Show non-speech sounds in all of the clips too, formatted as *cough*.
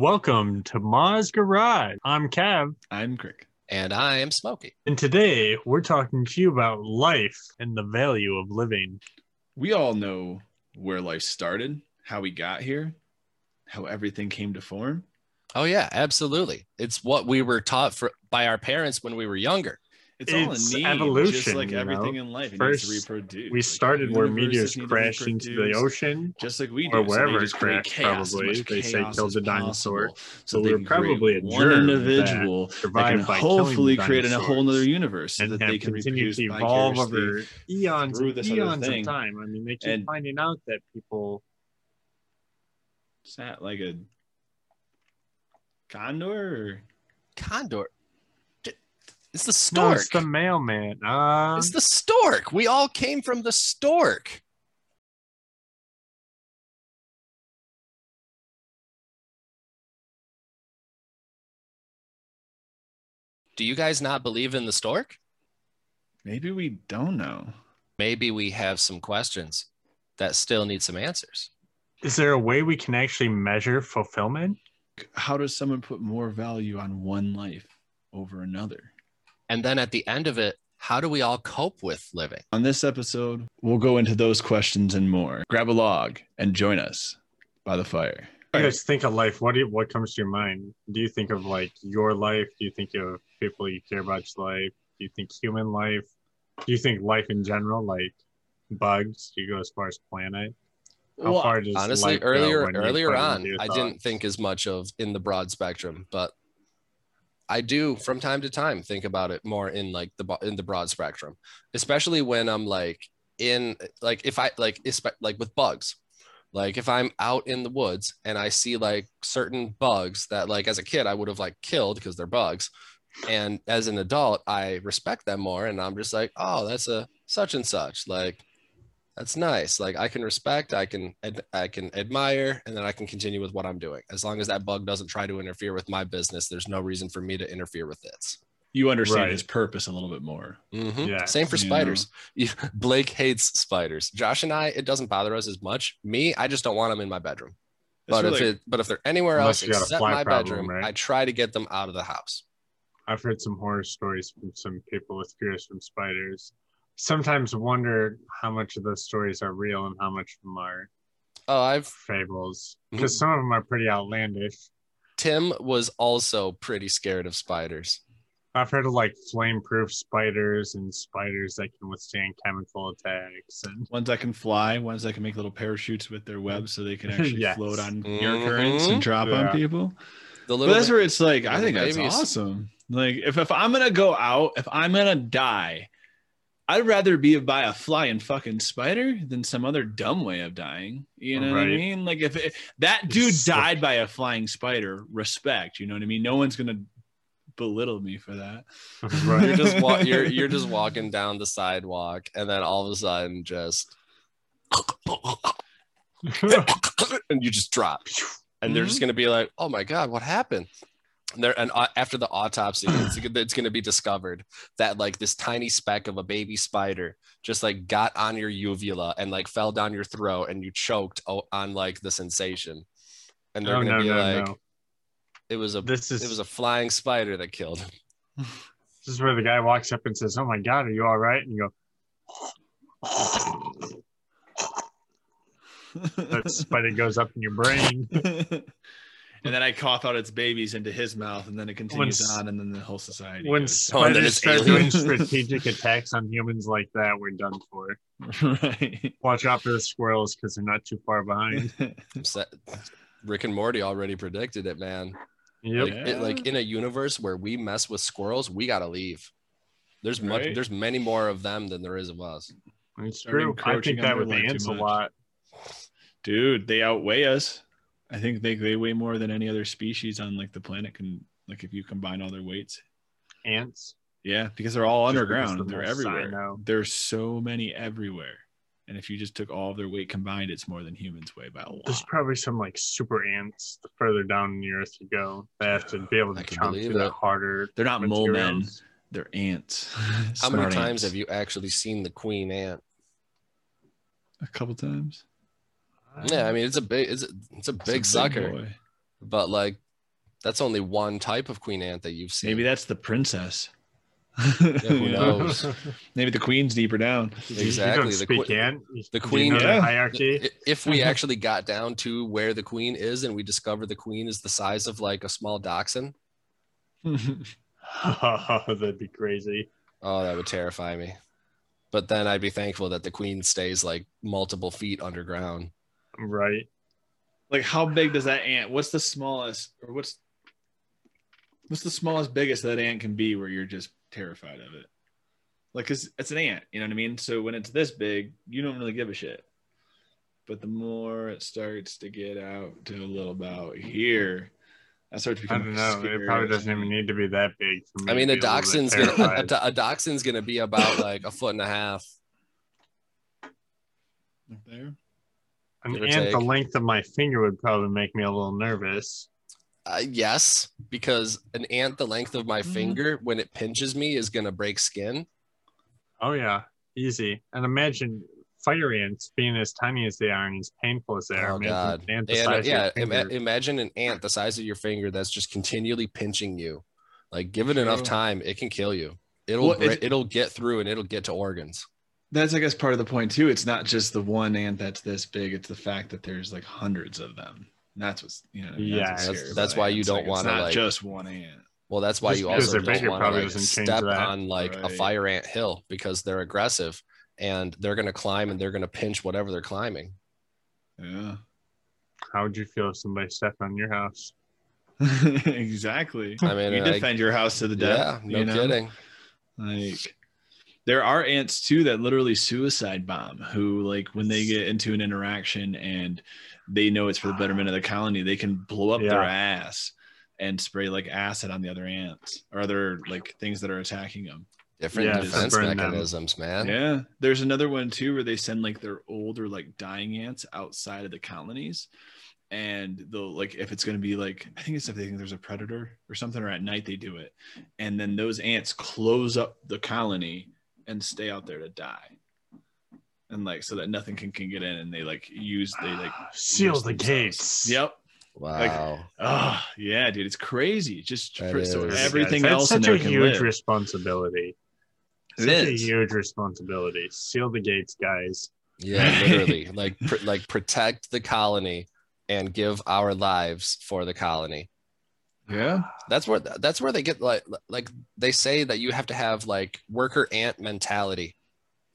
Welcome to Ma's Garage. I'm Cav, I'm Crick. And I am Smokey. and today we're talking to you about life and the value of living. We all know where life started, how we got here, how everything came to form. Oh yeah, absolutely. It's what we were taught for by our parents when we were younger. It's, all a need, evolution, just like you everything know? in life. First, needs to reproduce. We started the where meteors need to crashed into the ocean. just like we do. or So they wherever just it crashed, chaos, probably. They say chaos killed as the dinosaur. possible, So they we were probably create a one individual that survived can by hopefully create a whole dinosaurs other universe so and that have they can continued reproduce to evolve over eons through and this other eons of time. I mean, they keep And- finding out that people. Is that like a condor? Or? Condor. D- It's the No, stork. it's the mailman. Uh, it's the stork. We all came from the stork. Do you guys not believe in the stork? Maybe we don't know. Maybe we have some questions that still need some answers. is there a way we can actually measure fulfillment? How does someone put more value on one life over another? And then at the end of it, how do we all cope with living? On this episode, we'll go into those questions and more. Grab a log and join us by the fire. You guys think of life. What do you, what comes to your mind? Do you think of like your life? Do you think of people you care about's life? Do you think human life? Do you think life in general, like bugs? Do you go as far as planet? How Well, far does honestly life earlier when earlier on i thoughts? didn't think as much of in the broad spectrum but i do from time to time think about it more in like the in the broad spectrum especially when i'm like in like if i like like with bugs. Like if i'm out in the woods and i see like certain bugs that like as a kid i would have like killed because they're bugs and as an adult i respect them more and i'm just like oh that's a such and such. Like that's nice like i can respect i can ad- i can admire and then i can continue with what i'm doing as long as that bug doesn't try to interfere with my business there's no reason for me to interfere with its You understand Right. his purpose a little bit more. Mhm. Yeah. same for spiders *laughs* You- blake hates spiders josh and i it doesn't bother us as much me i just don't want them in my bedroom That's but if it but if they're anywhere else you got a except my problem, bedroom right? i try to get them out of the house I've heard some horror stories from some people with fears from spiders. Sometimes wonder how much of those stories are real and how much of them are oh i've fables. Mm-hmm. Because some of them are pretty outlandish. tim was also pretty scared of spiders I've heard of like flame-proof spiders and spiders that can withstand chemical attacks and ones that can fly, ones that can make little parachutes with their webs so they can *laughs* actually Yes. float on air Mhm. currents and drop Yeah. on people. the But that's where it's like, I think that's babies. awesome. Like if, if I'm gonna go out, if I'm gonna die, I'd rather be by a flying fucking spider than some other dumb way of dying. You know what I mean? Like if it, that dude So- died by a flying spider, respect. You know what I mean? No one's gonna belittle me for that. *laughs* Right. you're just wa- you're *laughs* you're just walking down the sidewalk and then all of a sudden just *laughs* and you just drop and they're just Mm-hmm. going to be like oh my god what happened and there and uh, after the autopsy *clears throat* it's, it's going to be discovered that like this tiny speck of a baby spider just like got on your uvula and like fell down your throat and you choked on like the sensation and they're oh going to no, be no, like no. it was a This is it was a flying spider that killed him *laughs* this is where the guy walks up and says, "Oh my god, are you all right?" And you go, *laughs* "That spider goes up in your brain." *laughs* and then I cough out its babies into his mouth, and then it continues When on, and then the whole society. When goes- Oh, spiders start doing strategic attacks on humans like that, we're done for. *laughs* right. Watch out for the squirrels because they're not too far behind. *laughs* Rick and Morty already predicted it, man. Yep. Like, it, like in a universe where we mess with squirrels, we gotta leave. There's much. There's many more of them than there is of us. It's true. I think that their with life ants a lot. Dude, they outweigh us. I think they, they weigh more than any other species on like the planet can. Like if you combine all their weights. Ants. Yeah, because they're all underground. They're everywhere. know. There's so many everywhere. And if you just took all of their weight combined, it's more than humans weigh by a lot. There's probably some like super ants the further down in the earth you go. They have to be able to I can chomp believe through the it. harder. They're not mole men. They're ants. *laughs* How many Smart times have you actually seen the queen ant? A couple times. Yeah, I mean it's a big, it's a, it's a big It's a sucker. boy. but like That's only one type of queen ant that you've seen. Maybe that's the princess. who *laughs* knows? *laughs* Maybe the queen's deeper down. Exactly, the don't speak que- ant. the Do you queen- know the Yeah. hierarchy. If we *laughs* actually got down to where the queen is and we discover the queen is the size of like a small dachshund, Oh, that'd be crazy. oh, that would terrify me. But then I'd be thankful that the queen stays like multiple feet underground. Right. like how big does that ant? What's the smallest or what's what's the smallest biggest that ant can be where you're just terrified of it? Like cause it's an ant, you know what I mean? So when it's this big, you don't really give a shit. But the more it starts to get out to a little about here, I start to I become don't know. It probably doesn't even need to be that big for me. I mean, a be a dachshund's gonna a, a, a dachshund's gonna be about like a foot and a half. there. An give ant the length of my finger would probably make me a little nervous. Uh, yes, because an ant the length of my Mhm. finger when it pinches me is gonna break skin. Oh yeah, easy. And imagine fire ants being as tiny as they are and as painful as they are. Oh Imagine god! an ant the And size of your yeah, ima- finger. imagine an ant the size of your finger that's just continually pinching you. Like, give it enough time, it can kill you. It'll Well, bre- it's- it'll get through and it'll get to organs. That's I guess part of the point too. It's not just the one ant that's this big, it's the fact that there's like hundreds of them. And That's what's you know, what I mean? Yeah, what's that's- that's about why you don't Like, wanna, like- just one ant. Well, that's why Just you also don't want to probably like step that. on like a fire ant hill because they're aggressive and they're gonna climb and they're gonna pinch whatever they're climbing. Yeah. How would you feel if somebody stepped on your house? *laughs* exactly. I mean, you like, defend your house to the death. yeah, no you know? kidding. Like there are ants too that literally suicide bomb who like when they get into an interaction and they know it's for the betterment of the colony, they can blow up their ass and spray like acid on the other ants or other like things that are attacking them. Different Yeah, defense burn them. mechanisms, man. Yeah. There's another one too where they send like their older like dying ants outside of the colonies. And they'll like if it's gonna be like I think it's if they think there's a predator or something, or at night they do it. And then those ants close up the colony and stay out there to die. And like so that nothing can, can get in and they like use they like *sighs* Seal the gates. Yep. Wow. Oh yeah, dude, it's crazy. Just for, so is- everything That's else in such there a huge live. responsibility. It Such a huge responsibility. Seal the gates, guys. Yeah, *laughs* literally. like pr- like protect the colony and give our lives for the colony. Yeah. That's where that's where they get like like they say that you have to have like worker ant mentality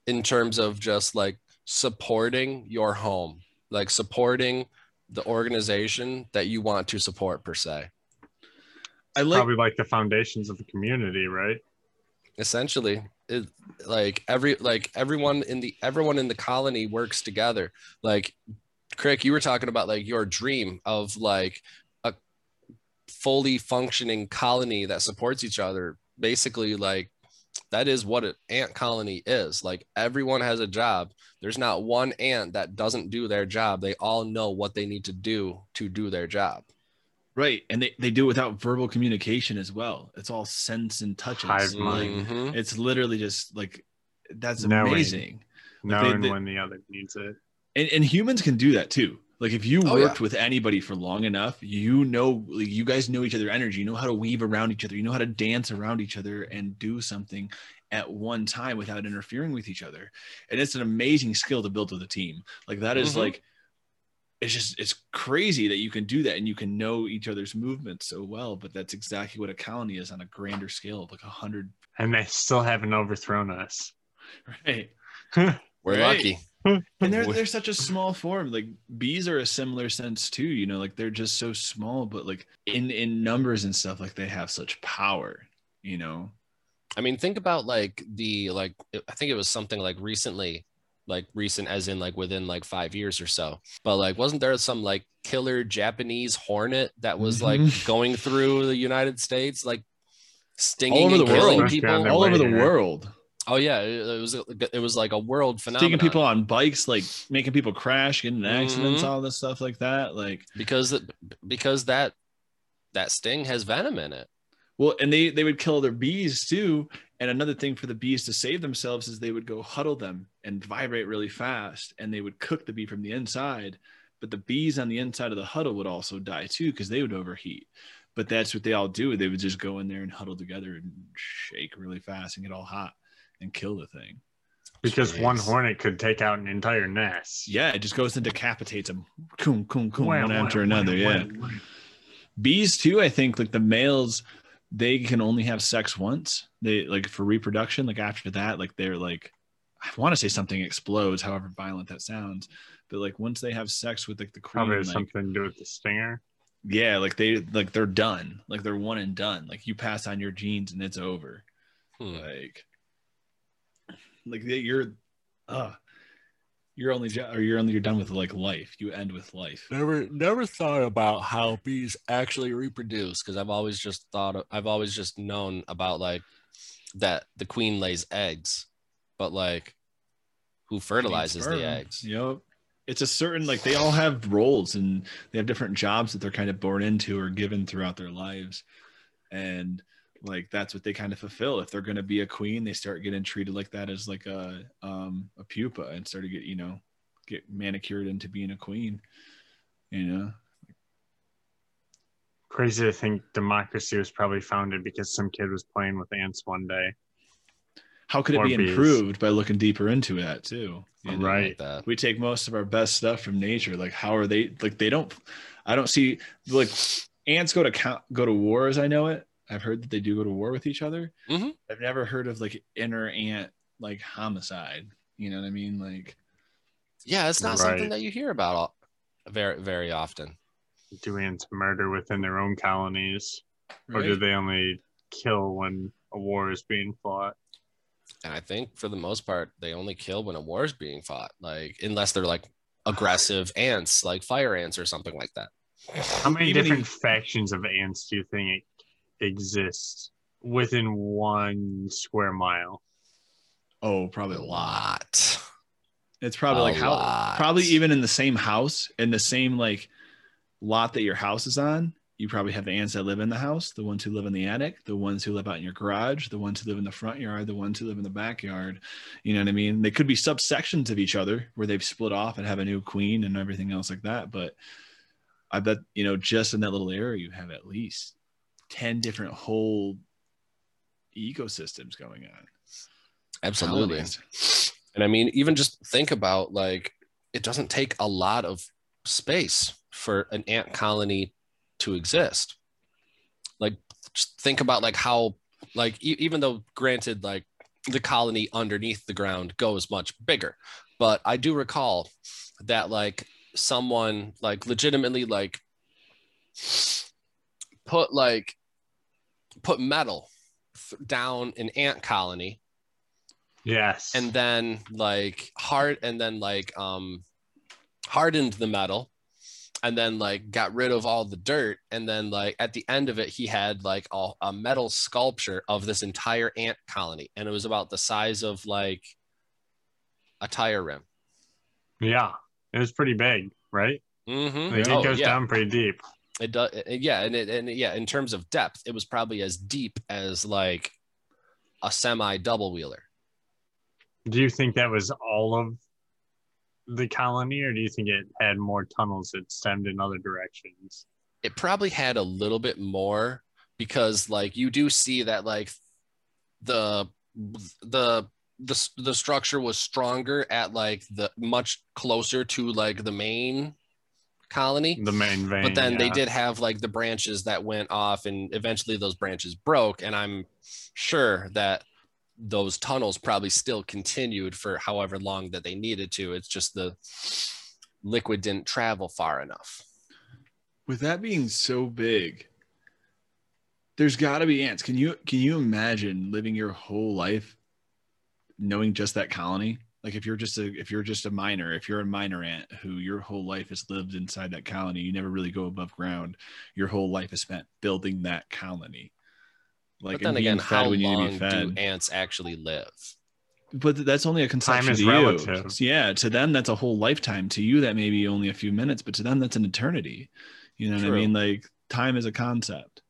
in terms of just like supporting your home, like supporting the organization that you want to support per se. I like Probably like the foundations of the community, right? essentially it, like every like everyone in the everyone in the colony works together like crick you were talking about like your dream of like a fully functioning colony that supports each other basically like that is what an ant colony is like everyone has a job there's not one ant that doesn't do their job they all know what they need to do to do their job Right. And they, they do it without verbal communication as well. It's all sense and touch Hive Like, mind. Mhm. it's literally just like that's Knowing. amazing. Like, Knowing they- when the other needs it. And, and humans can do that too. Like if you Oh, yeah. worked with anybody for long enough, you know, like, you guys know each other energy. You know how to weave around each other. You know how to dance around each other and do something at one time without interfering with each other. And it's an amazing skill to build with a team. Like that is Mhm. like, it's just it's crazy that you can do that and you can know each other's movements so well. But that's exactly what a colony is on a grander scale of like a hundred. And they still haven't overthrown us. *laughs* Right. *laughs* we're Right. lucky *laughs* and they're they're such a small form like bees are a similar sense too you know like they're just so small but like in in numbers and stuff like they have such power you know I mean, think about like the like I think it was something like recently, like recent as in like within like five years or so. But like, wasn't there some like killer Japanese hornet that was like Mhm. going through the United States, like stinging All over and the killing world. people? All over the way there. world Oh yeah, it, was it was like a world phenomenon. taking people on bikes like making people crash getting in accidents Mhm. all this stuff like that like because because that that sting has venom in it. Well, and they they would kill their bees too. And another thing for the bees to save themselves is they would go huddle them and vibrate really fast, and they would cook the bee from the inside. But the bees on the inside of the huddle would also die too because they would overheat. but that's what they all do. They would just go in there and huddle together and shake really fast and get all hot and kill the thing. Because one hornet could take out an entire nest. Yeah, it just goes and decapitates them, coom, coom, coom, Wham, one wham, after wham, another. Yeah. wham, wham. bees too i think like the males they can only have sex once they like for reproduction like after that like they're like i want to say something explodes however violent that sounds but like once they have sex with like the queen Probably like, something to do with the stinger. yeah like they like they're done like they're one and done like you pass on your genes and it's over Hmm. like like you're uh you're only or you're only you're done with like life you end with life Never, never thought about how bees actually reproduce because I've always just thought of, I've always just known about like that the queen lays eggs, but like who fertilizes the eggs? Yep. It's a certain like they all have roles and they have different jobs that they're kind of born into or given throughout their lives. And like that's what they kind of fulfill. If they're gonna be a queen, they start getting treated like that as like a um a pupa and start to get, you know, get manicured into being a queen. You know? Crazy to think democracy was probably founded because some kid was playing with ants one day. How could it Or be bees. improved by looking deeper into that too? You know? Right. Like that. we take most of our best stuff from nature like how are they like they don't i don't see like ants go to count go to war as i know it i've heard that they do go to war with each other Mhm. i've never heard of like inner ant like homicide you know what i mean like Yeah, it's not something that you hear about all, very, very often. Do ants murder within their own colonies? Or do they only kill when a war is being fought? And I think for the most part, they only kill when a war is being fought, like unless they're like aggressive ants, like fire ants or something like that. How many Even different if- factions of ants do you think exist within one square mile? oh probably A a lot lot. it's probably A like how lot. probably even in the same house in the same like lot that your house is on you probably have the ants that live in the house the ones who live in the attic the ones who live out in your garage the ones who live in the front yard the ones who live in the backyard you know what i mean they could be subsections of each other where they've split off and have a new queen and everything else like that but i bet you know just in that little area you have at least 10 different whole ecosystems going on Absolutely. And I mean, even just think about like it doesn't take a lot of space for an ant colony to exist. Like just think about like how like e- even though granted like the colony underneath the ground goes much bigger, but I do recall that like someone like legitimately like put like put metal th- down an ant colony Yes. and then like hard and then like um hardened the metal and then like got rid of all the dirt and then like at the end of it he had like a, a metal sculpture of this entire ant colony and it was about the size of like a tire rim yeah, it was pretty big, right? mm-hmm. Like, oh, it goes yeah. down pretty deep. It does yeah and it and yeah in terms of depth it was probably as deep as like a semi double wheeler Do you think that was all of the colony, or do you think it had more tunnels that stemmed in other directions? it probably had a little bit more because like you do see that like the the the, the structure was stronger at like the much closer to like the main colony The main vein. but then they did have like the branches that went off and eventually those branches broke and i'm sure that those tunnels probably still continued for however long that they needed to. It's just the liquid didn't travel far enough. With that being so big there's got to be ants. Can you can you imagine living your whole life knowing just that colony like if you're just a if you're just a miner if you're a miner ant who your whole life has lived inside that colony you never really go above ground your whole life is spent building that colony like but then and again how when need to long be do ants actually live but that's only a conception is to you. relative. Yeah, to them that's a whole lifetime. To you that may be only a few minutes, but to them that's an eternity. You know what I mean? Like time is a concept.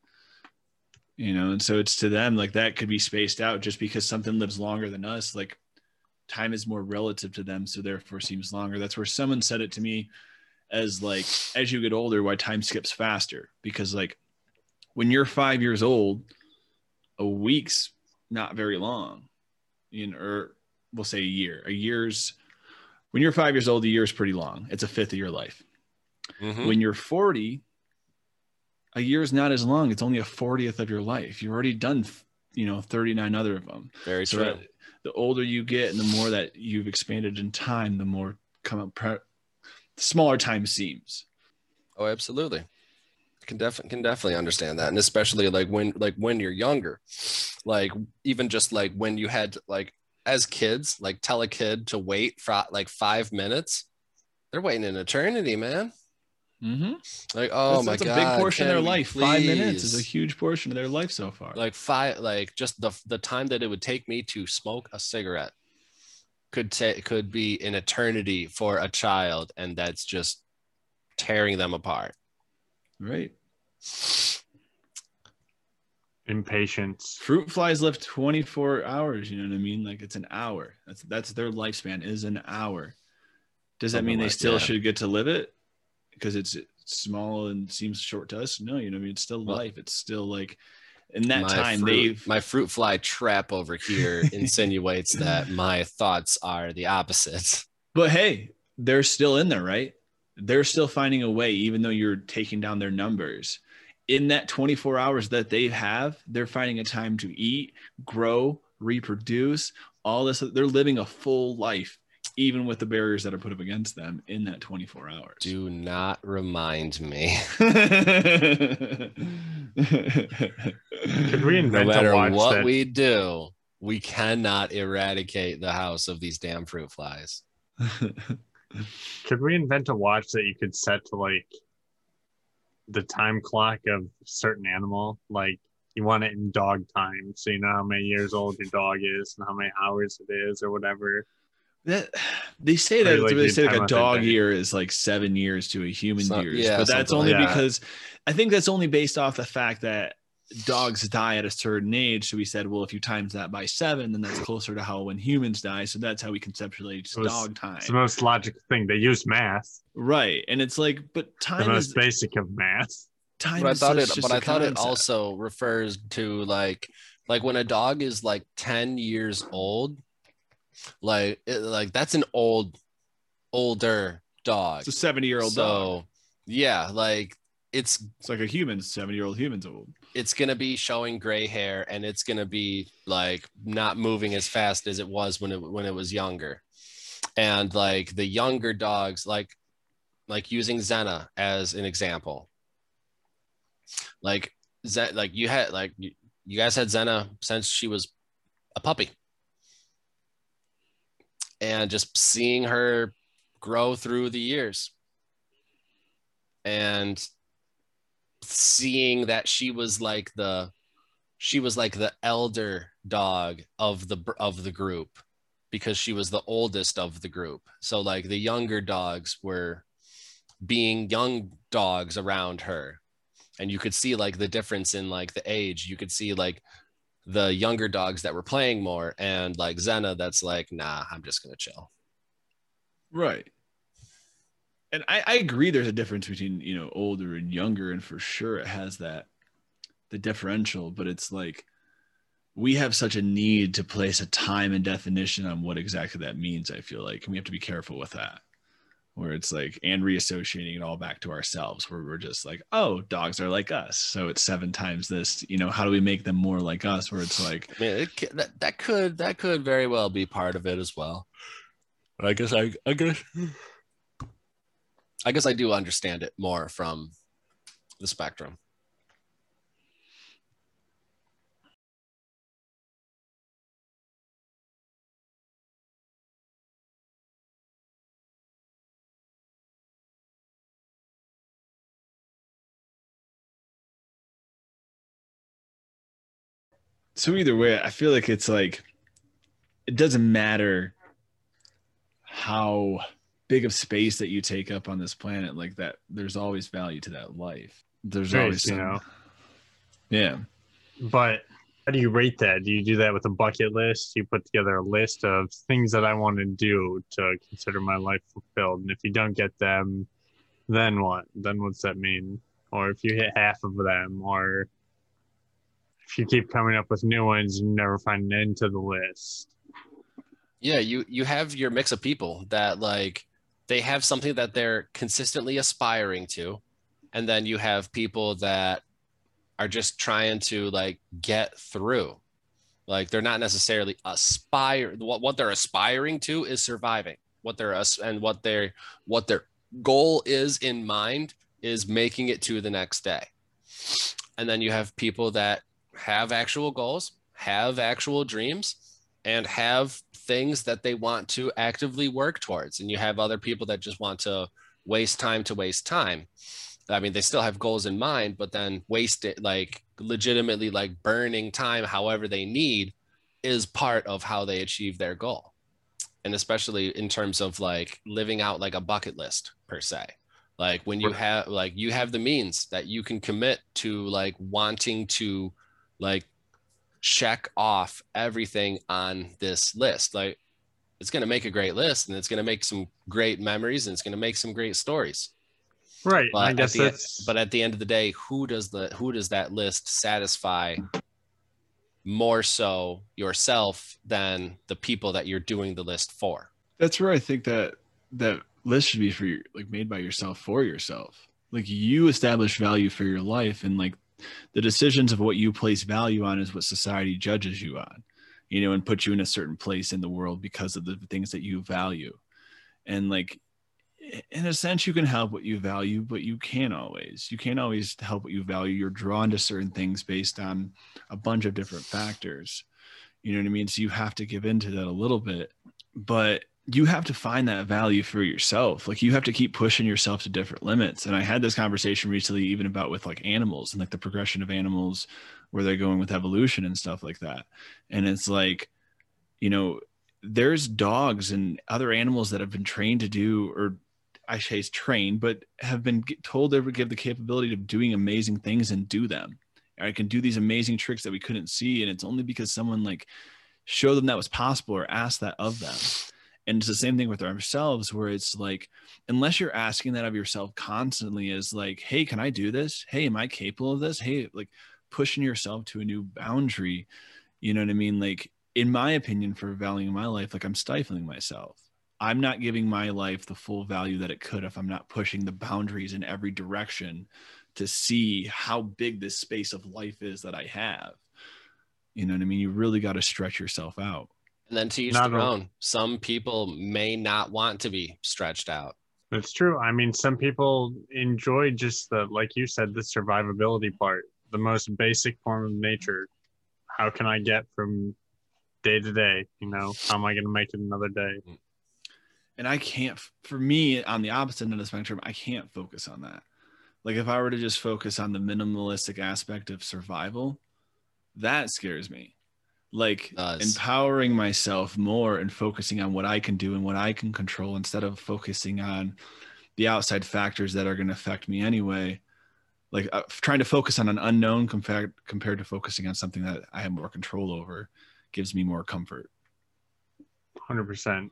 You know, and so it's to them like that could be spaced out just because something lives longer than us. Like time is more relative to them, so therefore seems longer. That's where someone said it to me as like as you get older, why time skips faster because like when you're five years old, a week's not very long, you know, or we'll say a year. A year's when you're five years old, a year is pretty long. It's a fifth of your life. Mhm. When you're 40, a year is not as long. It's only a 40th of your life. You've already done, you know, 39 other of them. Very So true. that the older you get and the more that you've expanded in time, the more come up, pre- smaller time seems. Oh, absolutely. Can definitely can definitely understand that, and especially like when like when you're younger, like even just like when you had like as kids, like tell a kid to wait for like five minutes, they're waiting an eternity, man. Mm-hmm. Like oh that's, my that's god, a big portion of their we life. Five minutes is a huge portion of their life so far. like five like just the the time that it would take me to smoke a cigarette could take could be an eternity for a child, and that's just tearing them apart. right. Impatience. Fruit flies live 24 hours. You know what I mean? Like it's an hour. That's that's their lifespan is an hour. Does that Something mean they like still that. should get to live it because it's small and seems short to us? No, you know, what I mean, it's still Well, life. It's still like in that time fruit, they've my fruit fly trap over here insinuates that *laughs* my thoughts are the opposite. But hey, they're still in there, right? They're still finding a way, even though you're taking down their numbers. In that 24 hours that they have, they're finding a time to eat, grow, reproduce, all this. They're living a full life, even with the barriers that are put up against them in that 24 hours. Do not remind me. Could Could we No matter a watch what that we do, we cannot eradicate the house of these damn fruit flies. could we invent a watch that you could set to like the time clock of certain animal? Like you want it in dog time, so you know how many years old your dog is and how many hours it is or whatever. That they say that like they say like a dog year is like seven years to a human So- years, yeah, but that's only like that. because I think that's only based off the fact that dogs die at a certain age. So we said, well, if you times that by seven, then that's closer to how when humans die. So that's how we conceptualize It was- dog time, It's the most logical thing. They use math, right? And it's like, but the time most is basic of math. time. But I thought it but just I a thought it also refers to like like when a dog is like 10 years old, like it, like that's an old older dog. it's a seventy-year-old so dog. yeah, like it's It's like a human, seventy-year-old human's old. it's gonna be showing gray hair and it's gonna be like not moving as fast as it was when it when it was younger and like the younger dogs like like using Zena as an example like Ze- like you had like you, you guys had Zena since she was a puppy and just seeing her grow through the years. And seeing that she was like the she was like the elder dog of the of the group because she was the oldest of the group. So like the younger dogs were being young dogs around her. And you could see like the difference in like the age. You could see like the younger dogs that were playing more and like Zena that's like nah I'm just gonna chill Right. And I, I agree there's a difference between, you know, older and younger, and for sure it has that the differential, but it's like we have such a need to place a time and definition on what exactly that means, I feel like. And we have to be careful with that. Where it's like and reassociating it all back to ourselves, where we're just like, oh, dogs are like us. So it's seven times this, you know, how do we make them more like us? Where it's like, I mean, it, that, that could that could very well be part of it as well. But I guess I I guess I guess I do understand it more from the spectrum. So either way, I feel like it's like it doesn't matter how big of space that you take up on this planet, like that. There's always value to that life. There's Right, always you know. yeah. But how do you rate that? Do you do that with a bucket list? You put together a list of things that I want to do to consider my life fulfilled. And if you don't get them, then what? Then what's that mean? Or if you hit half of them, or if you keep coming up with new ones, you never find an end to the list. yeah you you have your mix of people that like they have something that they're consistently aspiring to and then you have people that are just trying to like get through. Like they're not necessarily aspire what, what they're aspiring to is surviving. What they're and what their what their goal is in mind is making it to the next day. And then you have people that have actual goals have actual dreams and have things that they want to actively work towards. And you have other people that just want to waste time to waste time. I mean, they still have goals in mind, but then waste it like legitimately like burning time however they need is part of how they achieve their goal. And especially in terms of like living out like a bucket list per se. Like when you have like you have the means that you can commit to like wanting to like check off everything on this list. Like it's going to make a great list and it's going to make some great memories and it's going to make some great stories. Right. But I at guess the, that's but at the end of the day, who does the who does that list satisfy more so yourself than the people that you're doing the list for? That's where I think that that list should be for your, like made by yourself for yourself. Like you establish value for your life, and like the decisions of what you place value on is what society judges you on, you know, and puts you in a certain place in the world because of the things that you value. And like in a sense, you can help what you value, but you can't always. You can't always help what you value. You're drawn to certain things based on a bunch of different factors. You know what I mean? So you have to give into that a little bit, but you have to find that value for yourself. Like you have to keep pushing yourself to different limits. And I had this conversation recently, even about with like animals and like the progression of animals, where they're going with evolution and stuff like that. And it's like, you know, there's dogs and other animals that have been trained to do, or I say trained, but have been told they would give the capability of doing amazing things and do them. I can do these amazing tricks that we couldn't see. And it's only because someone like showed them that was possible or asked that of them and it's the same thing with ourselves where it's like unless you're asking that of yourself constantly is like hey can i do this? Hey am i capable of this? Hey like pushing yourself to a new boundary you know what i mean? Like in my opinion for valuing my life like i'm stifling myself. I'm not giving my life the full value that it could if i'm not pushing the boundaries in every direction to see how big this space of life is that i have. You know what i mean? You really got to stretch yourself out And then to each Not their all- own. Some people may not want to be stretched out. That's true. I mean, some people enjoy just the, like you said, the survivability part, the most basic form of nature. How can I get from day to day? You know, how am I going to make it another day? and I can't for me on the opposite end of the spectrum, I can't focus on that. Like if I were to just focus on the minimalistic aspect of survival, that scares me. Like Does. empowering myself more and focusing on what I can do and what I can control instead of focusing on the outside factors that are going to affect me anyway. Like uh, trying to focus on an unknown compared compared to focusing on something that I have more control over gives me more comfort. 100%.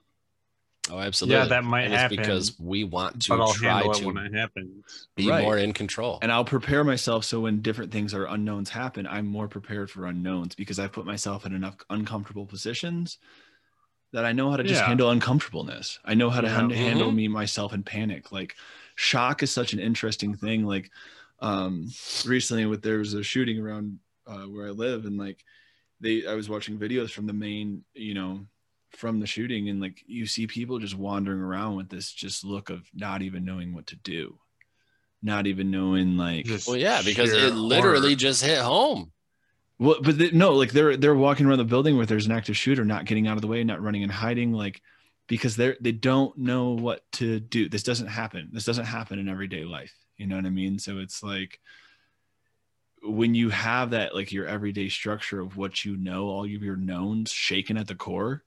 Oh, absolutely. Yeah, that might and it's happen. because we want to but I'll try to when it happens. be Right. more in control. and I'll prepare myself so when different things or unknowns happen, I'm more prepared for unknowns because I've put myself in enough uncomfortable positions that I know how to just Yeah. handle uncomfortableness. I know how to Yeah. hand- handle Mhm. me myself in panic. Like shock is such an interesting thing. Like um recently with there was a shooting around uh, where I live and like they I was watching videos from the main, you know, from the shooting and like you see people just wandering around with this just look of not even knowing what to do. Not even knowing like Just well, yeah, because it literally horror. just hit home. Well, but they, no, like they're they're walking around the building where there's an active shooter, not getting out of the way, not running and hiding, like because they're they don't know what to do. This doesn't happen. This doesn't happen in everyday life. You know what I mean? So it's like when you have that like your everyday structure of what you know, all of your knowns shaken at the core,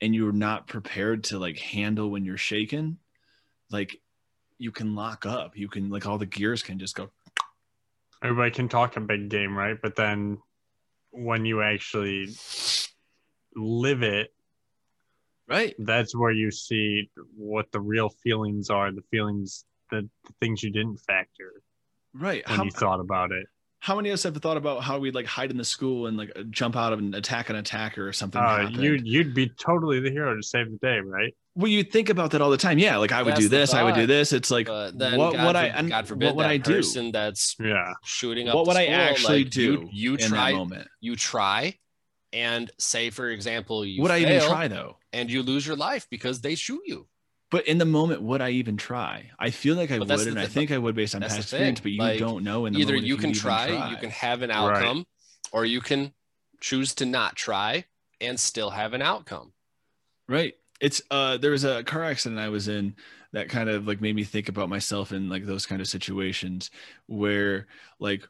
and you're not prepared to like handle when you're shaken, like you can lock up. You can like all the gears can just go Everybody can talk a big game, right? But then when you actually live it, Right. that's where you see what the real feelings are the feelings, the, the things you didn't factor right. when How, you thought about it. How many of us have thought about how we'd like hide in the school and like jump out of and attack an attacker or something? Uh, happened? you you'd be totally the hero to save the day, right? well, you think about that all the time. Yeah, like I would That's do the this, I would do this. It's like then what God, would I and God forbid what would that I do? person that's Yeah. shooting up What the would I actually like, do You, you in try that moment? you try and say for example you would I even try though? and you lose your life because they shoot you But in the moment, would I even try? I feel like I But would, the and I think I would based on past experience. But you like, don't know in the either moment if you can even try, you can have an Right. outcome or you can choose to not try and still have an outcome Right. It's uh there was a car accident I was in that kind of like made me think about myself in like those kind of situations where like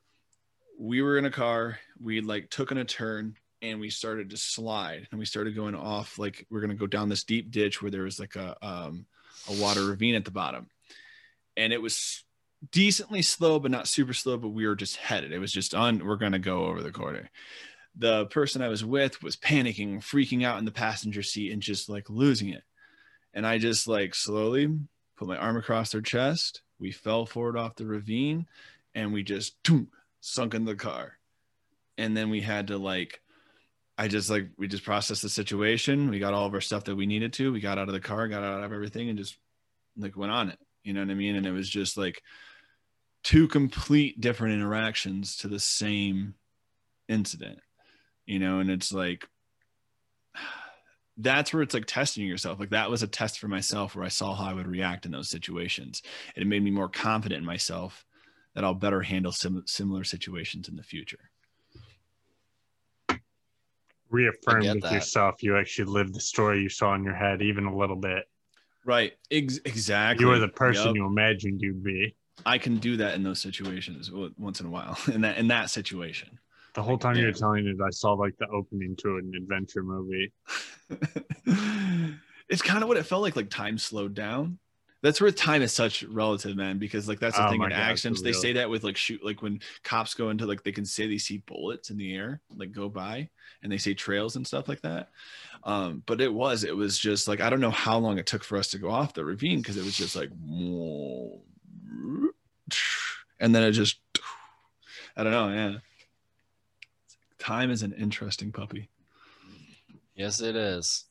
we were in a car, we like took in a turn and we started to slide and we started going off like we're gonna go down this deep ditch where there was like a um a water ravine at the bottom. And it was decently slow, but not super slow, but we were just headed. It was just on we're gonna go over the corner the person I was with was panicking, freaking out in the passenger seat and just like losing it. And I just like slowly put my arm across their chest. We fell forward off the ravine and we just toom, sunk in the car. And then we had to like, I just like, we just processed the situation. We got all of our stuff that we needed to. We got out of the car, got out of everything and just like went on it. You know what I mean? And it was just like two complete different interactions to the same incident you know and it's like that's where it's like testing yourself like that was a test for myself where i saw how i would react in those situations and it made me more confident in myself that i'll better handle sim- similar situations in the future Reaffirm with that. yourself you actually lived the story you saw in your head even a little bit. right Ex- exactly You were the person Yup. you imagined you'd be. i can do that in those situations once in a while *laughs* in that in that situation The whole time you're telling it, I saw like the opening to an adventure movie. *laughs* it's kind of what it felt like like time slowed down that's where time is such relative man because like that's the Oh thing in God, actions for they say that with like shoot like when cops go into like they can say they see bullets in the air like go by and they say trails and stuff like that. Um but it was it was just like i don't know how long it took for us to go off the ravine because it was just like *sniffs* and then it just *sniffs* i don't know yeah. Time is an interesting puppy. Yes it is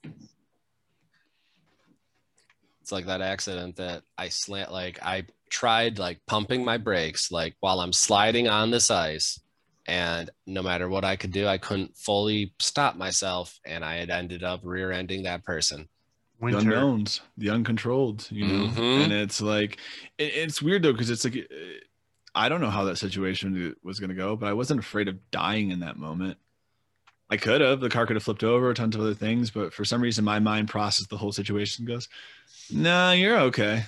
it's like that accident that i slant like i tried like pumping my brakes like while i'm sliding on this ice and no matter what i could do i couldn't fully stop myself and i had ended up rear-ending that person the unknowns, the uncontrolled, you know. Mhm. And it's like it, it's weird though because it's like uh, I don't know how that situation was going to go, but I wasn't afraid of dying in that moment. I could have. The car could have flipped over, tons of other things, but for some reason, my mind processed the whole situation. and Goes, nah, you're okay,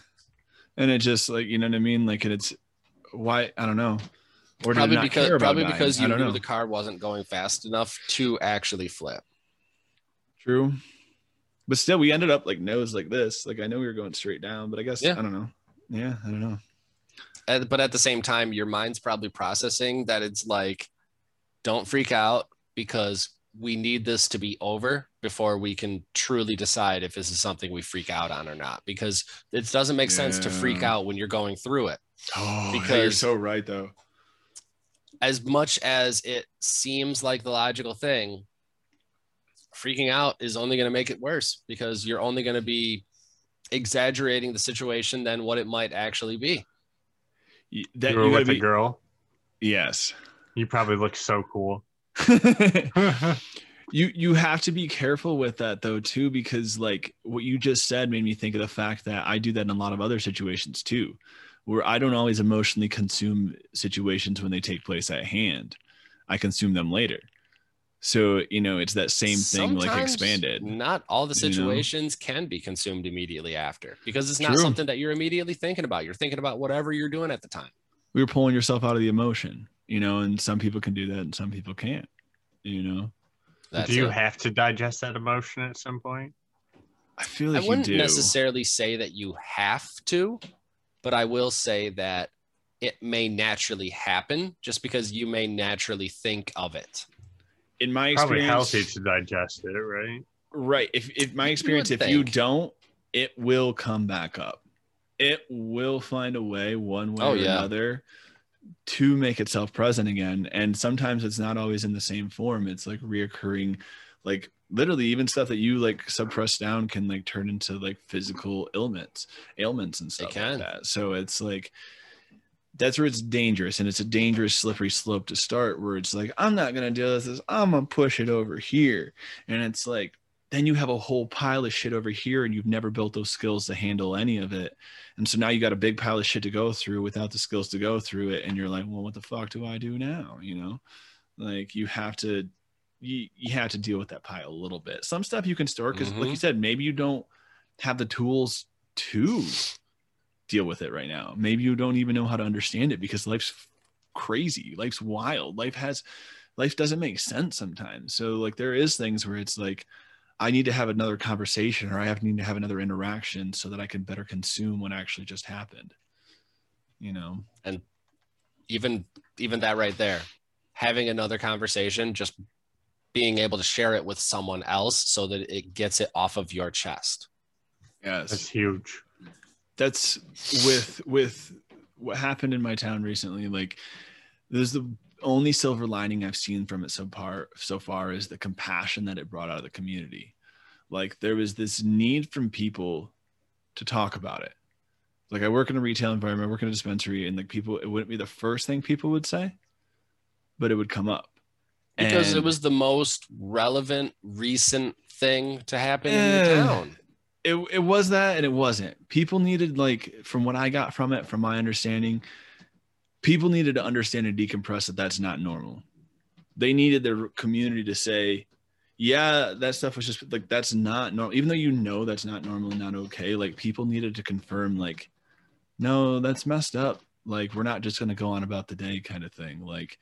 and it just like you know what I mean. Like and it's why I don't know. Or probably not because care about probably because you knew know. the car wasn't going fast enough to actually flip True. But still, we ended up like nose like this. Like I know we were going straight down, but I guess Yeah. I don't know. Yeah, I don't know. Uh, but at the same time your mind's probably processing that it's like don't freak out because we need this to be over before we can truly decide if this is something we freak out on or not because it doesn't make sense to freak out when you're going through it Oh, because Because- you're so right though. as much as it seems like the logical thing freaking out is only going to make it worse because you're only going to be exaggerating the situation than what it might actually be Y- That you were you gotta with a girl. yes. You probably look so cool. *laughs* you you have to be careful with that though too because like what you just said made me think of the fact that I do that in a lot of other situations too where I don't always emotionally consume situations when they take place at hand. I consume them later. So, you know, it's that same thing like expanded. Not all the you know? situations can be consumed immediately after because it's not True. something that you're immediately thinking about. You're thinking about whatever you're doing at the time. We were pulling yourself out of the emotion, you know, and some people can do that and some people can't, you know. That's Do you it. have to digest that emotion at some point? I feel I like you wouldn't do. necessarily say that you have to, but I will say that it may naturally happen just because you may naturally think of it. in my Probably experience, healthy to digest it, right? right? If if my experience, would if you don't, it will come back up. It will find a way, one way Oh, or yeah. another, to make itself present again. And sometimes it's not always in the same form. It's like reoccurring, like literally even stuff that you like suppress down can like turn into like physical ailments, ailments and stuff like that. So it's like that's where it's dangerous and it's a dangerous slippery slope to start where it's like i'm not going to deal with this i'm going to push it over here and it's like then you have a whole pile of shit over here and you've never built those skills to handle any of it and so now you got a big pile of shit to go through without the skills to go through it and you're like well what the fuck do i do now you know like you have to you, you have to deal with that pile a little bit some stuff you can store because like Mhm. you said maybe you don't have the tools to deal with it right now. Maybe you don't even know how to understand it because life's crazy, life's wild, life has life doesn't make sense sometimes. So like there is things where it's like I need to have another conversation or I have need to have another interaction so that I can better consume what actually just happened. You know. And even even that right there having another conversation just being able to share it with someone else so that it gets it off of your chest Yes. That's huge. that's with with what happened in my town recently like there's the only silver lining i've seen from it so far so far is the compassion that it brought out of the community. Like there was this need from people to talk about it. Like i work in a retail environment i work in a dispensary and like people it wouldn't be the first thing people would say but it would come up. Because it was the most relevant recent thing to happen in the eh, town. it, it was that and it wasn't. People needed like from what i got from it from my understanding people needed to understand and decompress that that's not normal. They needed their community to say yeah that stuff was just like that's not normal even though you know that's not normal and not okay like people needed to confirm like no that's messed up. Like we're not just going to go on about the day kind of thing. Like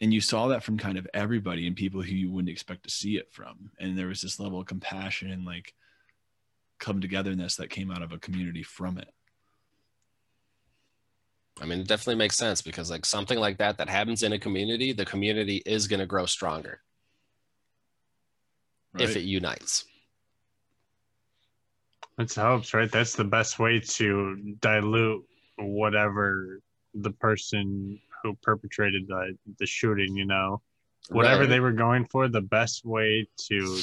and you saw that from kind of everybody and people who you wouldn't expect to see it from. And there was this level of compassion and like come togetherness that came out of a community from it. I mean it definitely makes sense because like something like that that happens in a community the community is going to grow stronger if it unites That's helps, right? That's the best way to dilute whatever the person who perpetrated the the shooting, you know, whatever Right. they were going for. The best way to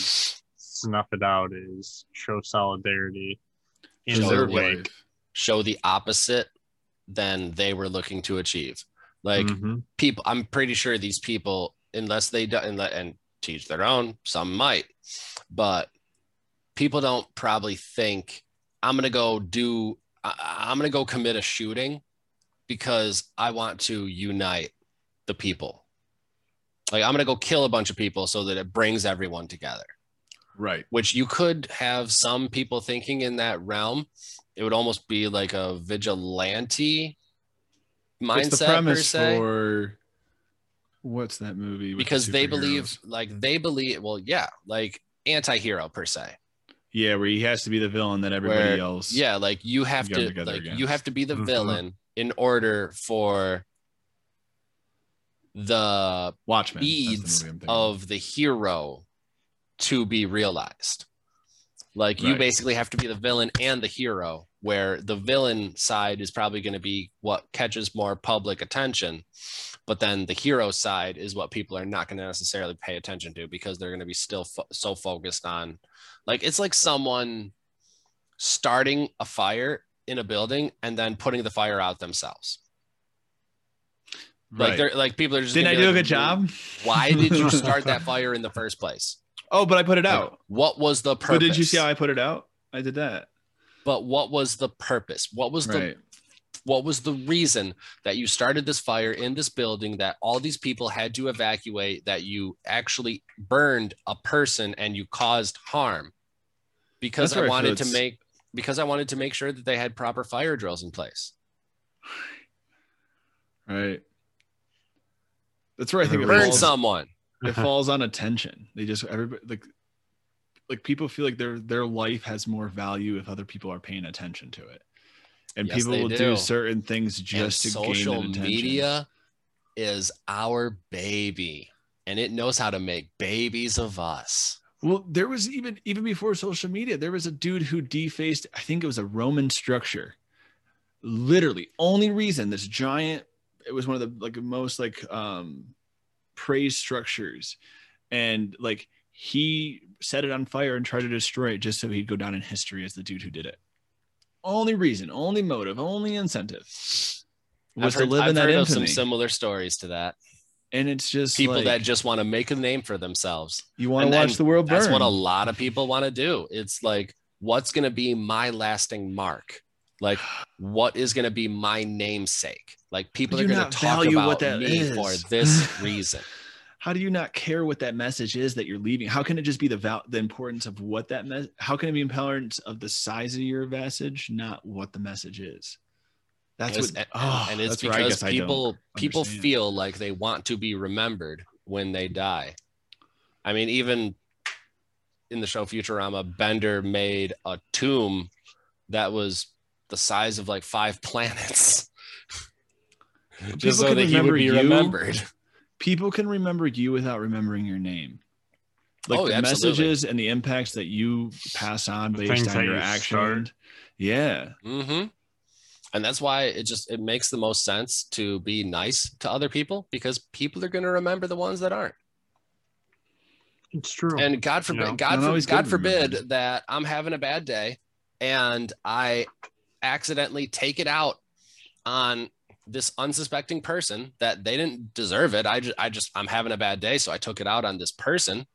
snuff it out is show solidarity in Show their the way. show the opposite than they were looking to achieve like Mhm. people i'm pretty sure these people unless they do and, and teach their own some might but people don't probably think i'm gonna go do I, i'm gonna go commit a shooting because i want to unite the people like i'm gonna go kill a bunch of people so that it brings everyone together Right. which you could have some people thinking in that realm. It would almost be like a vigilante mindset It's the per se, for what's that movie? with the because they believe, like they believe, well, yeah, like anti-hero per se. Yeah, where he has to be the villain that everybody Where- else. Yeah, like you have to, like again. you have to be the Mhm. villain in order for the Watchmen. that's the needs movie I'm thinking of the hero to be realized. Like you Right. basically have to be the villain and the hero, where the villain side is probably going to be what catches more public attention, but then the hero side is what people are not going to necessarily pay attention to because they're going to be still fo- so focused on, like it's like someone starting a fire in a building and then putting the fire out themselves. Like Right. they're like people are just Didn't I do be a good job? why did you start *laughs* that fire in the first place? Oh, but I put it Like, out. what was the purpose? But did you see how I put it out? I did that. but what was the purpose? What was the Right. what was the reason that you started this fire in this building that all these people had to evacuate that you actually burned a person and you caused harm? Because That's I wanted to make because I wanted to make sure that they had proper fire drills in place. *sighs* Right. That's where I think it Burn someone. It falls on attention. They just everybody like like people feel like their their life has more value if other people are paying attention to it. And Yes, people will do. do. certain things just and to gain social that media is our baby and it knows how to make babies of us. Well, there was even even before social media, there was a dude who defaced, I think it was a Roman structure. Literally, only reason this giant it was one of the like most like um praise structures and like he set it on fire and tried to destroy it just so he'd go down in history as the dude who did it only reason only motive only incentive was heard, to live I've in that heard some similar stories to that. and it's just People like, that just want to make a name for themselves. you want to watch the world burn That's what a lot of people want to do. It's like, what's going to be my lasting mark? Like, what is going to be my namesake? Like, people are going to talk about what that me is? for this *laughs* reason. how do you not care what that message is that you're leaving? How can it just be the val- the importance of what that mes- how can it be importance of the size of your message, not what the message is? That's It's- what and, oh, and it's that's where I because guess I don't people people understand. feel like they want to be remembered when they die. I mean, even in the show Futurama, Bender made a tomb that was the size of like five planets. *laughs* People Just so can that he would remember be you. remembered. people can remember you without remembering your name. Like Oh, the absolutely. messages and the impacts that you pass on The based on your you action. start. Yeah. hmm And that's why it just it makes the most sense to be nice to other people because people are going to remember the ones that aren't. It's true. And God forbid, know, God, not for, God forbid remembered. that I'm having a bad day and I accidentally take it out on this unsuspecting person that they didn't deserve it. I just, I just, I'm having a bad day, so I took it out on this person.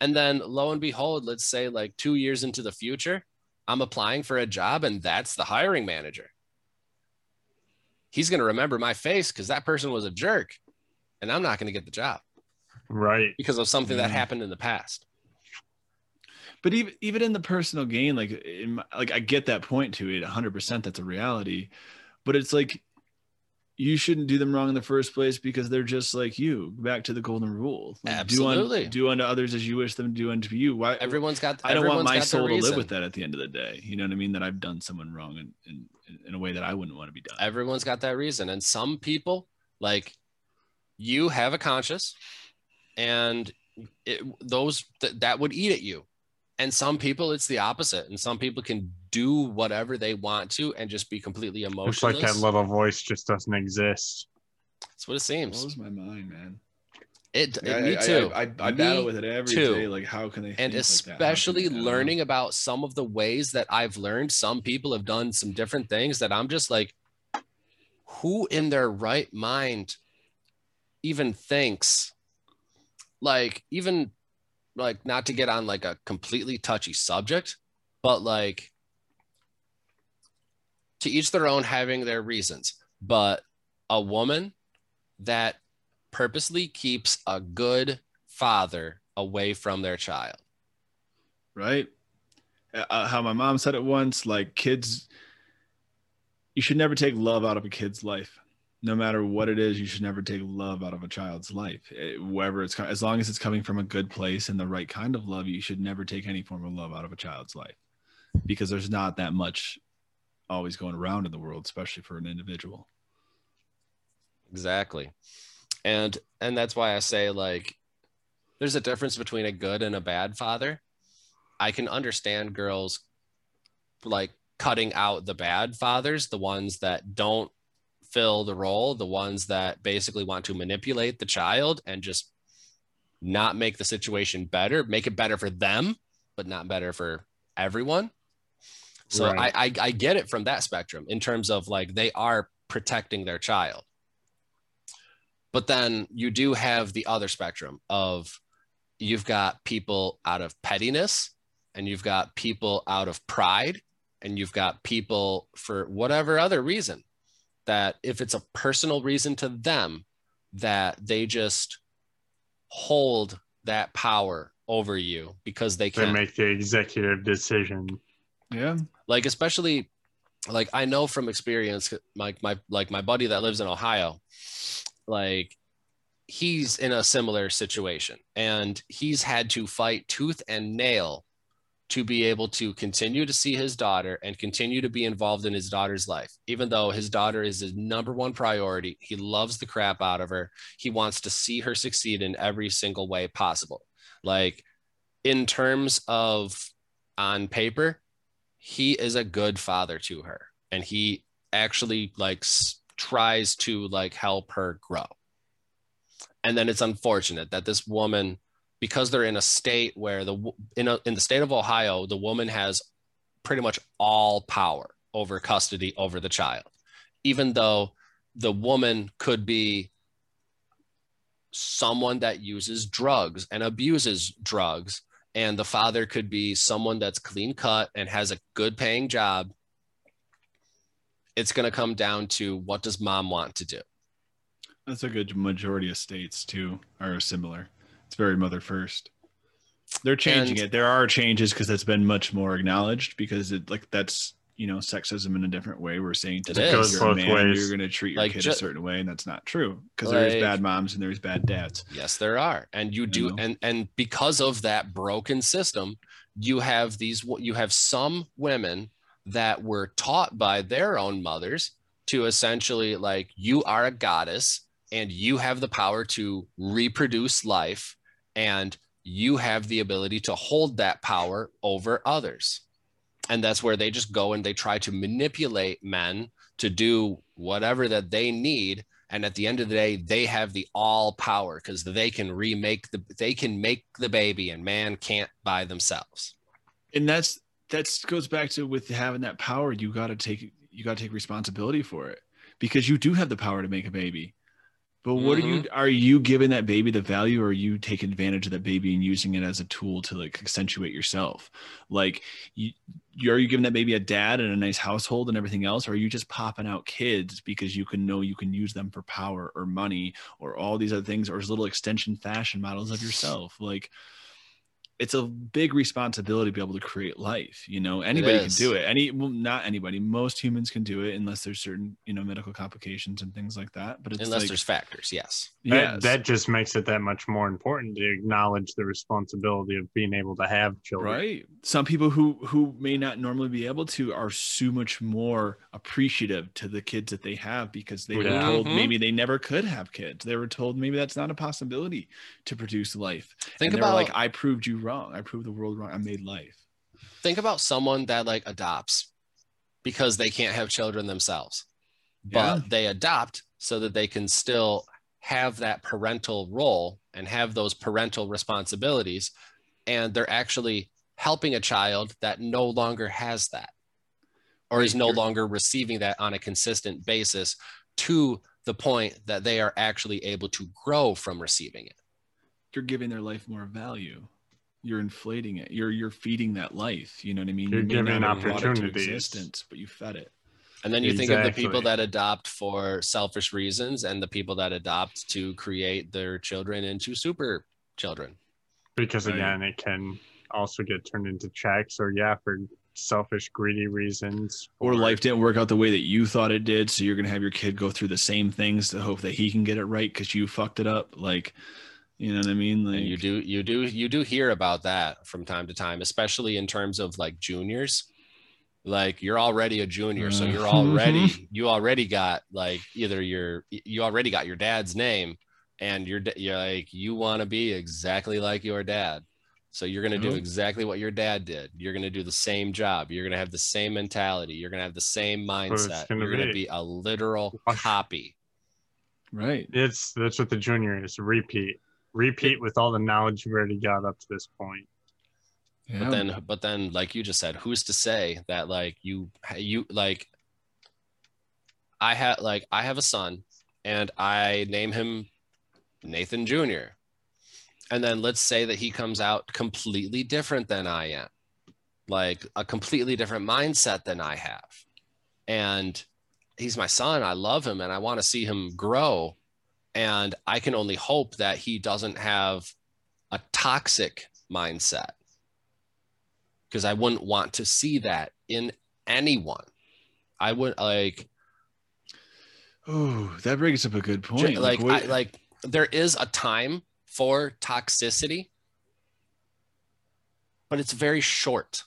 And then lo and behold, let's say like two years into the future, I'm applying for a job and that's the hiring manager. He's going to remember my face because that person was a jerk and I'm not going to get the job right. because of something that mm. happened in the past. But even even in the personal gain, like in my, like I get that point to it, 100. percent That's a reality. But it's like you shouldn't do them wrong in the first place because they're just like you. Back to the golden rule. Like, Absolutely. Do, un, do unto others as you wish them to do unto you. Why? Everyone's got. I don't want my soul to live with that at the end of the day. You know what I mean? That I've done someone wrong in, in, in a way that I wouldn't want to be done. Everyone's got that reason, and some people, like you, have a conscience, and it, those th- that would eat at you. And some people, it's the opposite, and some people can do whatever they want to and just be completely emotional. It's like that little voice just doesn't exist. That's what it seems. blows my mind, man. It, Yeah, me I- I- too. I, I, I Me battle with it every day. too. Like, how can they? and think like that? Especially can they- I don't know. learning about some of the ways that I've learned some people have done some different things that I'm just like who in their right mind even thinks like even like not to get on like a completely touchy subject but like to each their own having their reasons. But a woman that purposely keeps a good father away from their child. Right? Uh, how my mom said it once like kids you should never take love out of a kid's life no matter what it is you should never take love out of a child's life. Eh, wherever it's as long as it's coming from a good place and the right kind of love you should never take any form of love out of a child's life. Because there's not that much always going around in the world especially for an individual. Exactly. And and that's why i say like there's a difference between a good and a bad father. I can understand girls like cutting out the bad fathers the ones that don't fill the role the ones that basically want to manipulate the child and just not make the situation better make it better for them but not better for everyone. So Right. I, I i get it from that spectrum in terms of like they are protecting their child. But then you do have the other spectrum of you've got people out of pettiness and you've got people out of pride and you've got people for whatever other reason that if it's a personal reason to them that they just hold that power over you because they They can make the executive decision. yeah like especially like i know from experience like my like my buddy that lives in ohio like he's in a similar situation and he's had to fight tooth and nail to be able to continue to see his daughter and continue to be involved in his daughter's life. Even though his daughter is his number one priority he loves the crap out of her. He wants to see her succeed in every single way possible. Like in terms of on paper he is a good father to her. And he actually like tries to like help her grow. And then it's unfortunate that this woman because they're in a state where the in a, in the state of Ohio the woman has pretty much all power over custody over the child even though the woman could be someone that uses drugs and abuses drugs and the father could be someone that's clean cut and has a good paying job it's going to come down to what does mom want to do That's a good majority of states too are similar. It's very mother first. They're changing And- it. There are changes because it's been much more acknowledged because it like that's you know sexism in a different way. We're saying to It the Goes you're a both man, ways. you're going to treat your Like, kid ju- a certain way, and that's not true because there's bad moms and there's bad dads. Yes, there are, and you You do, know? and and because of that broken system, you have these, you have some women that were taught by their own mothers to essentially like you are a goddess and you have the power to reproduce life and you have the ability to hold that power over others. And that's where they just go and they try to manipulate men to do whatever that they need. And at the end of the day they have the all power because they can remake the they can make the baby and man can't by themselves. And that's that's goes back to with having that power you got to take you got to take responsibility for it because you do have the power to make a baby but what are you mm-hmm. are you giving that baby the value or are you taking advantage of that baby and using it as a tool to like accentuate yourself? Like you, you are you giving that baby a dad and a nice household and everything else or are you just popping out kids because you can know you can use them for power or money or all these other things or as little extension fashion models of yourself? Like it's a big responsibility to be able to create life you know anybody can do it any well not anybody most humans can do it unless there's certain you know medical complications and things like that but it's unless like, there's factors yes That, yes. that just makes it that much more important to acknowledge the responsibility of being able to have children. right some people who who may not normally be able to are so much more appreciative to the kids that they have because they were Yeah. told Mhm. maybe they never could have kids they were told maybe that's not a possibility to produce life think and about like i proved you wrong i proved the world wrong i made life think about someone that like adopts because they can't have children themselves but Yeah. they adopt so that they can still have that parental role and have those parental responsibilities and they're actually helping a child that no longer has that or is no longer receiving that on a consistent basis to the point that they are actually able to grow from receiving it you're giving their life more value. You're inflating it. You're you're feeding that life. You know what I mean? You're you giving not have brought to opportunities. existence, but you fed it. And then you think of the people that adopt for selfish reasons and the people that adopt to create their children into super children. Because Right. again, it can also get turned into checks or yeah, for selfish, greedy reasons. Or life didn't work out the way that you thought it did, so you're gonna have your kid go through the same things to hope that he can get it right because you fucked it up. Like, you know what I mean? Like, And you do you do you do hear about that from time to time, especially in terms of like juniors. Like you're already a junior, so Uh, you're *laughs* already you already got like either your you already got your dad's name and you're you're like you want to be exactly like your dad. So you're going to do exactly what your dad did. You're going to do the same job. You're going to have the same mentality. You're going to have the same mindset. gonna You're going to be. be a literal copy. right. It's that's what the junior is. Repeat. Repeat with all the knowledge you've already got up to this point. Yeah. but then but then like you just said who's to say that like you you like i had like i have a son and i name him nathan jr and then let's say that he comes out completely different than i am like a completely different mindset than i have and he's my son i love him and i want to see him grow and i can only hope that he doesn't have a toxic mindset because I wouldn't want to see that in anyone. I would like oh, that brings up a good point. like what- I, like there is a time for toxicity, but it's very short,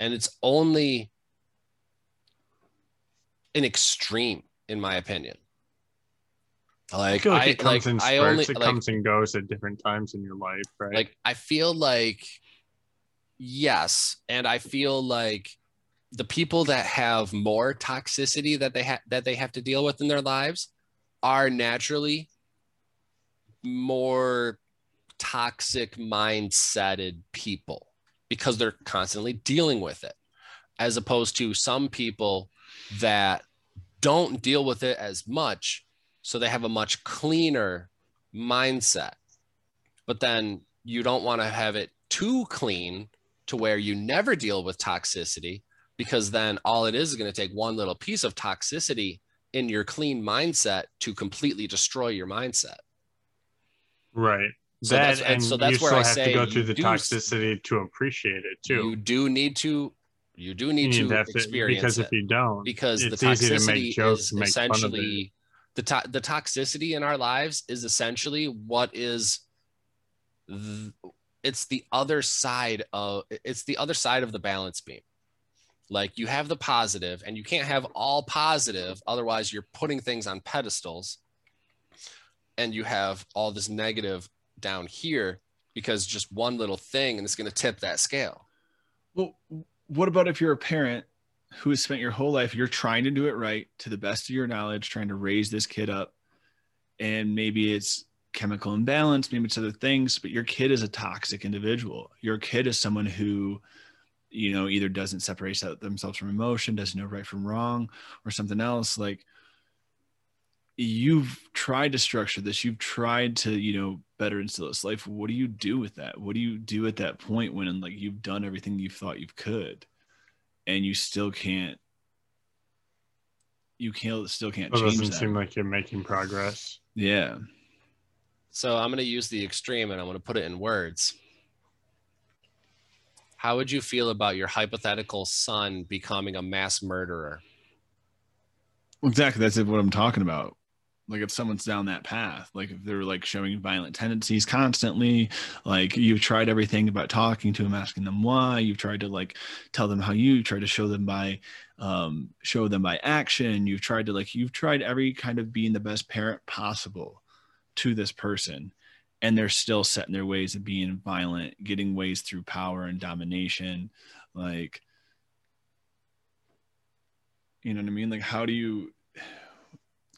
and it's only an extreme, in my opinion. I Like feel like I, it comes like in I spurts. only it like, comes and goes at different times in your life, right? like i feel like yes and i feel like the people that have more toxicity that they have that they have to deal with in their lives are naturally more toxic mindseted people because they're constantly dealing with it as opposed to some people that don't deal with it as much so they have a much cleaner mindset but then you don't want to have it too clean to where you never deal with toxicity because then all it is is going to take one little piece of toxicity in your clean mindset to completely destroy your mindset Right. So that that's- and and so that's where I have say to go through the do- toxicity to appreciate it too. you do need to you do You need to to- experience because it if you don't, because the toxicity is and make fun of it. essentially the to- the toxicity in our lives is essentially what is th- it's the other side of it's the other side of the balance beam. Like you have the positive and you can't have all positive otherwise you're putting things on pedestals and you have all this negative down here because just one little thing and it's going to tip that scale. Well, what about if you're a parent who has spent your whole life, you're trying to do it right to the best of your knowledge, trying to raise this kid up, and maybe it's chemical imbalance, maybe it's other things, but your kid is a toxic individual. Your kid is someone who, you know, either doesn't separate themselves from emotion, doesn't know right from wrong, or something else. Like you've tried to structure this, you've tried to, you know, better instill this life. What do you do with that? What do you do at that point when like you've done everything you thought you could, and you still can't? You can't still can't It change doesn't that. seem like you're making progress. yeah. So I'm going to use the extreme and I'm going to put it in words. How would you feel about your hypothetical son becoming a mass murderer? Exactly. That's what I'm talking about. Like if someone's down that path, like if they're like showing violent tendencies constantly, like you've tried everything about talking to them, asking them why, you've tried to like tell them how you try to show them by um show them by action. You've tried to like you've tried every kind of being the best parent possible to this person. And they're still set in their ways of being violent, getting ways through power and domination. Like you know what I mean? Like, how do you?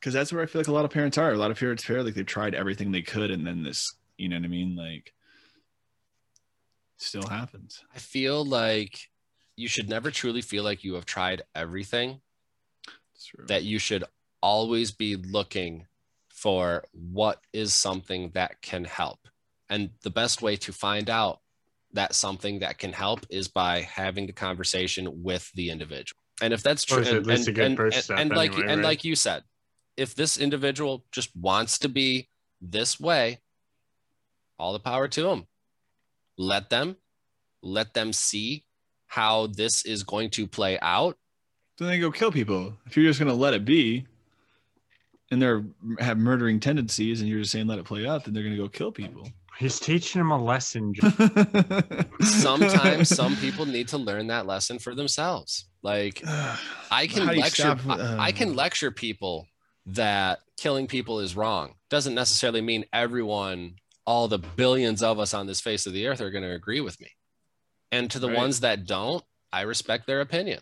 Because that's where I feel like a lot of parents are. A lot of parents feel like they've tried everything they could, and then this, you know what I mean? Like, still happens. I feel like you should never truly feel like you have tried everything, true. that you should always be looking for what is something that can help. And the best way to find out that something that can help is by having the conversation with the individual. And if that's true, and, at least and, a good and, and- step and like anyway, and right? like you said, if this individual just wants to be this way, all the power to them. Let them, let them see how this is going to play out. Then they go kill people. If you're just gonna let it be, and they're have murdering tendencies, and you're just saying let it play out, then they're gonna go kill people. He's teaching them a lesson. *laughs* Sometimes some people need to learn that lesson for themselves. Like *sighs* I can How do you lecture stop, I, I can uh, lecture people that killing people is wrong. Doesn't necessarily mean everyone, all the billions of us on this face of the earth are going to agree with me. And to the Right. ones that don't, I respect their opinion.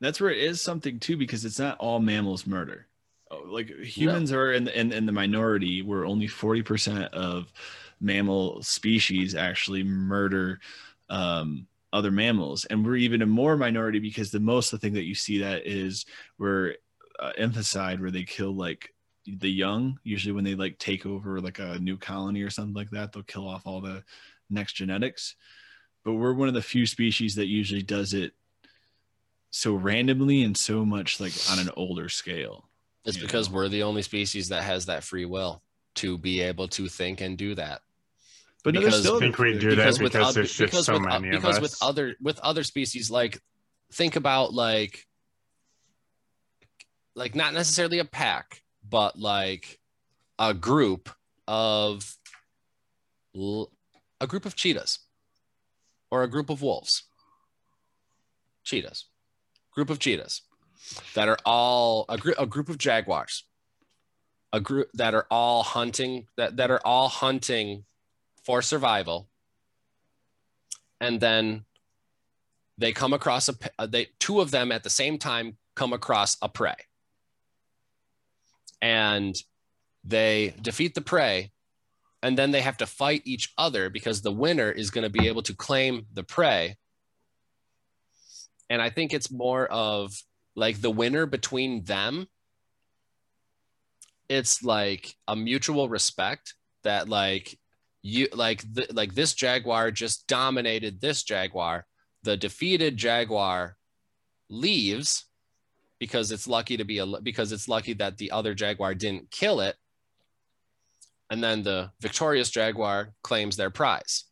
that's where it is something too because it's not all mammals murder Oh, like humans are in, the- in in the minority where only 40% of mammal species actually murder um other mammals and we're even a more minority because the most the thing that you see that is we're uh, emphasized where they kill like the young usually when they like take over like a new colony or something like that they'll kill off all the next genetics but we're one of the few species that usually does it so randomly and so much like on an older scale. It's because know. we're the only species that has that free will to be able to think and do that. But no, Because- there's still I think we do that with because oth- there's just because so with, many of because us. with other with other species like think about like like not necessarily a pack but like a group of a group of cheetahs or a group of wolves. Cheetahs. Group of cheetahs that are all a, gr- a group of jaguars. A group that are all hunting that, that are all hunting for survival. And then they come across a they two of them at the same time come across a prey and they defeat the prey and then they have to fight each other because the winner is going to be able to claim the prey. And i think it's more of like the winner between them it's like a mutual respect that like you like th- like this jaguar just dominated this jaguar. The defeated jaguar leaves because it's lucky to be a because it's lucky that the other jaguar didn't kill it. And then the victorious jaguar claims their prize.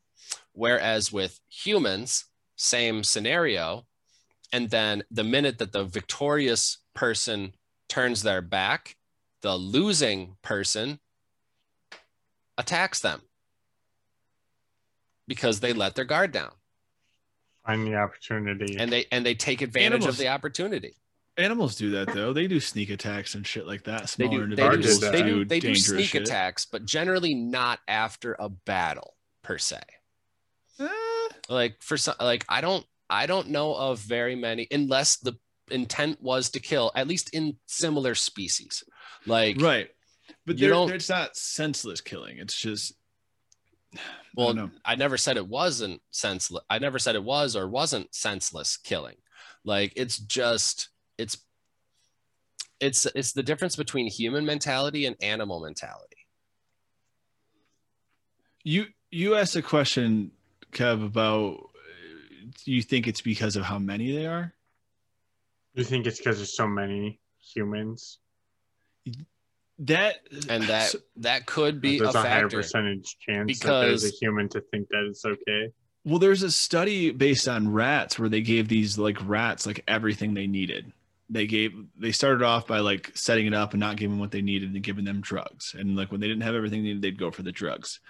Whereas with humans same scenario. And then the minute that the victorious person turns their back the losing person attacks them because they let their guard down. Find the opportunity. and they and they take advantage Animals- of the opportunity Animals do that though. They do sneak attacks and shit like that. they Smaller do they do, they do, they do sneak shit. attacks but generally not after a battle per se Eh, like for some like i don't i don't know of very many unless the intent was to kill at least in similar species like right, but You don't- it's not senseless killing. It's just well I i never said it wasn't senseless i never said it was or wasn't senseless killing like it's just it's it's it's the difference between human mentality and animal mentality You you asked a question, Kev, about uh, you think it's because of how many they are? You think it's because there's so many humans? That and that so- that could be there's a a, higher percentage chance that there's a human to think that it's okay. well, there's a study based on rats where they gave these like rats like everything they needed. They gave they started off by like setting it up and not giving what they needed and giving them drugs. And like when they didn't have everything they needed, they'd go for the drugs.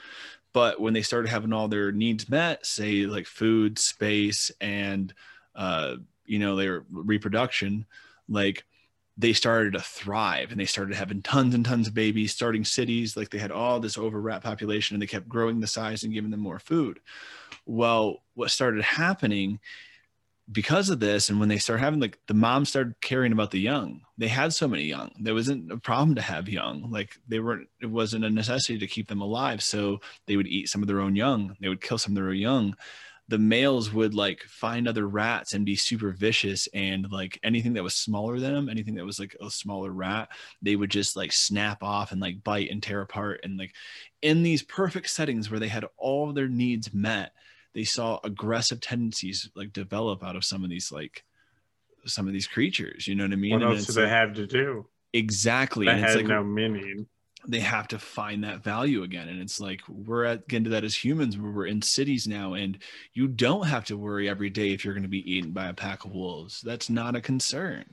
But when they started having all their needs met, say like food, space, and uh, you know, their reproduction, like they started to thrive and they started having tons and tons of babies, starting cities. Like they had all this over population and they kept growing the size and giving them more food. Well, what started happening because of this, and when they started having like the moms started caring about the young, they had so many young. There wasn't a problem to have young. Like they weren't, it wasn't a necessity to keep them alive. So they would eat some of their own young, they would kill some of their own young the males would like find other rats and be super vicious and like anything that was smaller than them anything that was like a smaller rat they would just like snap off and like bite and tear apart and like in these perfect settings where they had all their needs met they saw aggressive tendencies like develop out of some of these like some of these creatures you know what i mean What And else do they like- have to do? exactly That and it's had like no meaning. they have to find that value again and it's like we're at getting to that as humans where we're in cities now and you don't have to worry every day if you're going to be eaten by a pack of wolves that's not a concern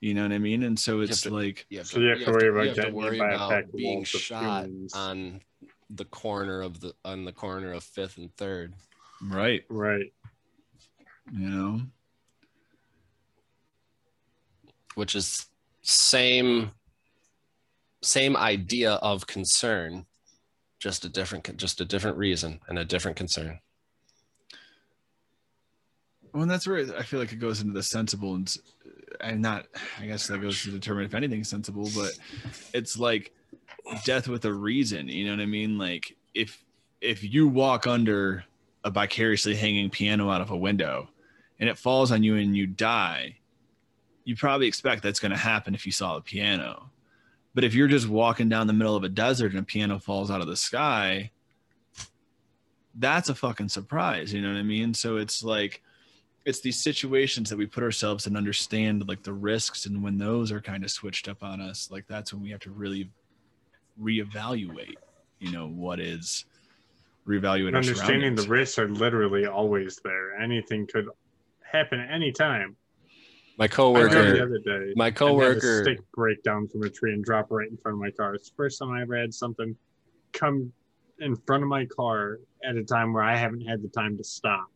you know what i mean and so have it's to- like you have So you have to worry about you have to getting worry hit by a about pack of being wolves shot humans. on the corner of the on the corner of fifth and third right. Right. you know? Which is same same idea of concern just a different just a different reason and a different concern. Well and that's where i feel like it goes into the sensible and s- and not i guess that goes to determine if anything's sensible but it's like death with a reason you know what i mean? Like if if you walk under a vicariously hanging piano out of a window and it falls on you and you die you probably expect that's going to happen if you saw the piano. But if you're just walking down the middle of a desert and a piano falls out of the sky that's a fucking surprise you know what i mean? So it's like it's these situations that we put ourselves and understand like the risks and when those are kind of switched up on us like that's when we have to really reevaluate you know what is reevaluate our understanding the risks are literally always there. Anything could happen at any time. my I drove the other day. my and had a coworker stick break down from a tree and drop right in front of my car. It's the first time I ever had something come in front of my car at a time where I haven't had the time to stop.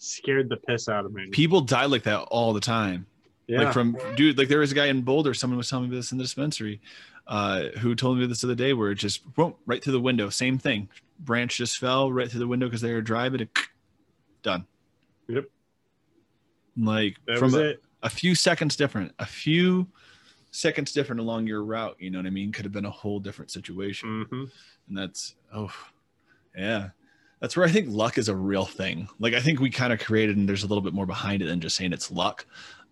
Scared the piss out of me. people die like that all the time Yeah. like from dude like there was a guy in boulder someone was telling me this in the dispensary uh who told me this the other day where it just went right through the window same thing branch just fell right through the window because they were driving it *clears throat* done Yep. like That from was a, a few seconds different, a few seconds different along your route. You know what I mean? Could have been a whole different situation. hmm and that's oh yeah that's where i think luck is a real thing like i think we kind of created and there's a little bit more behind it than just saying it's luck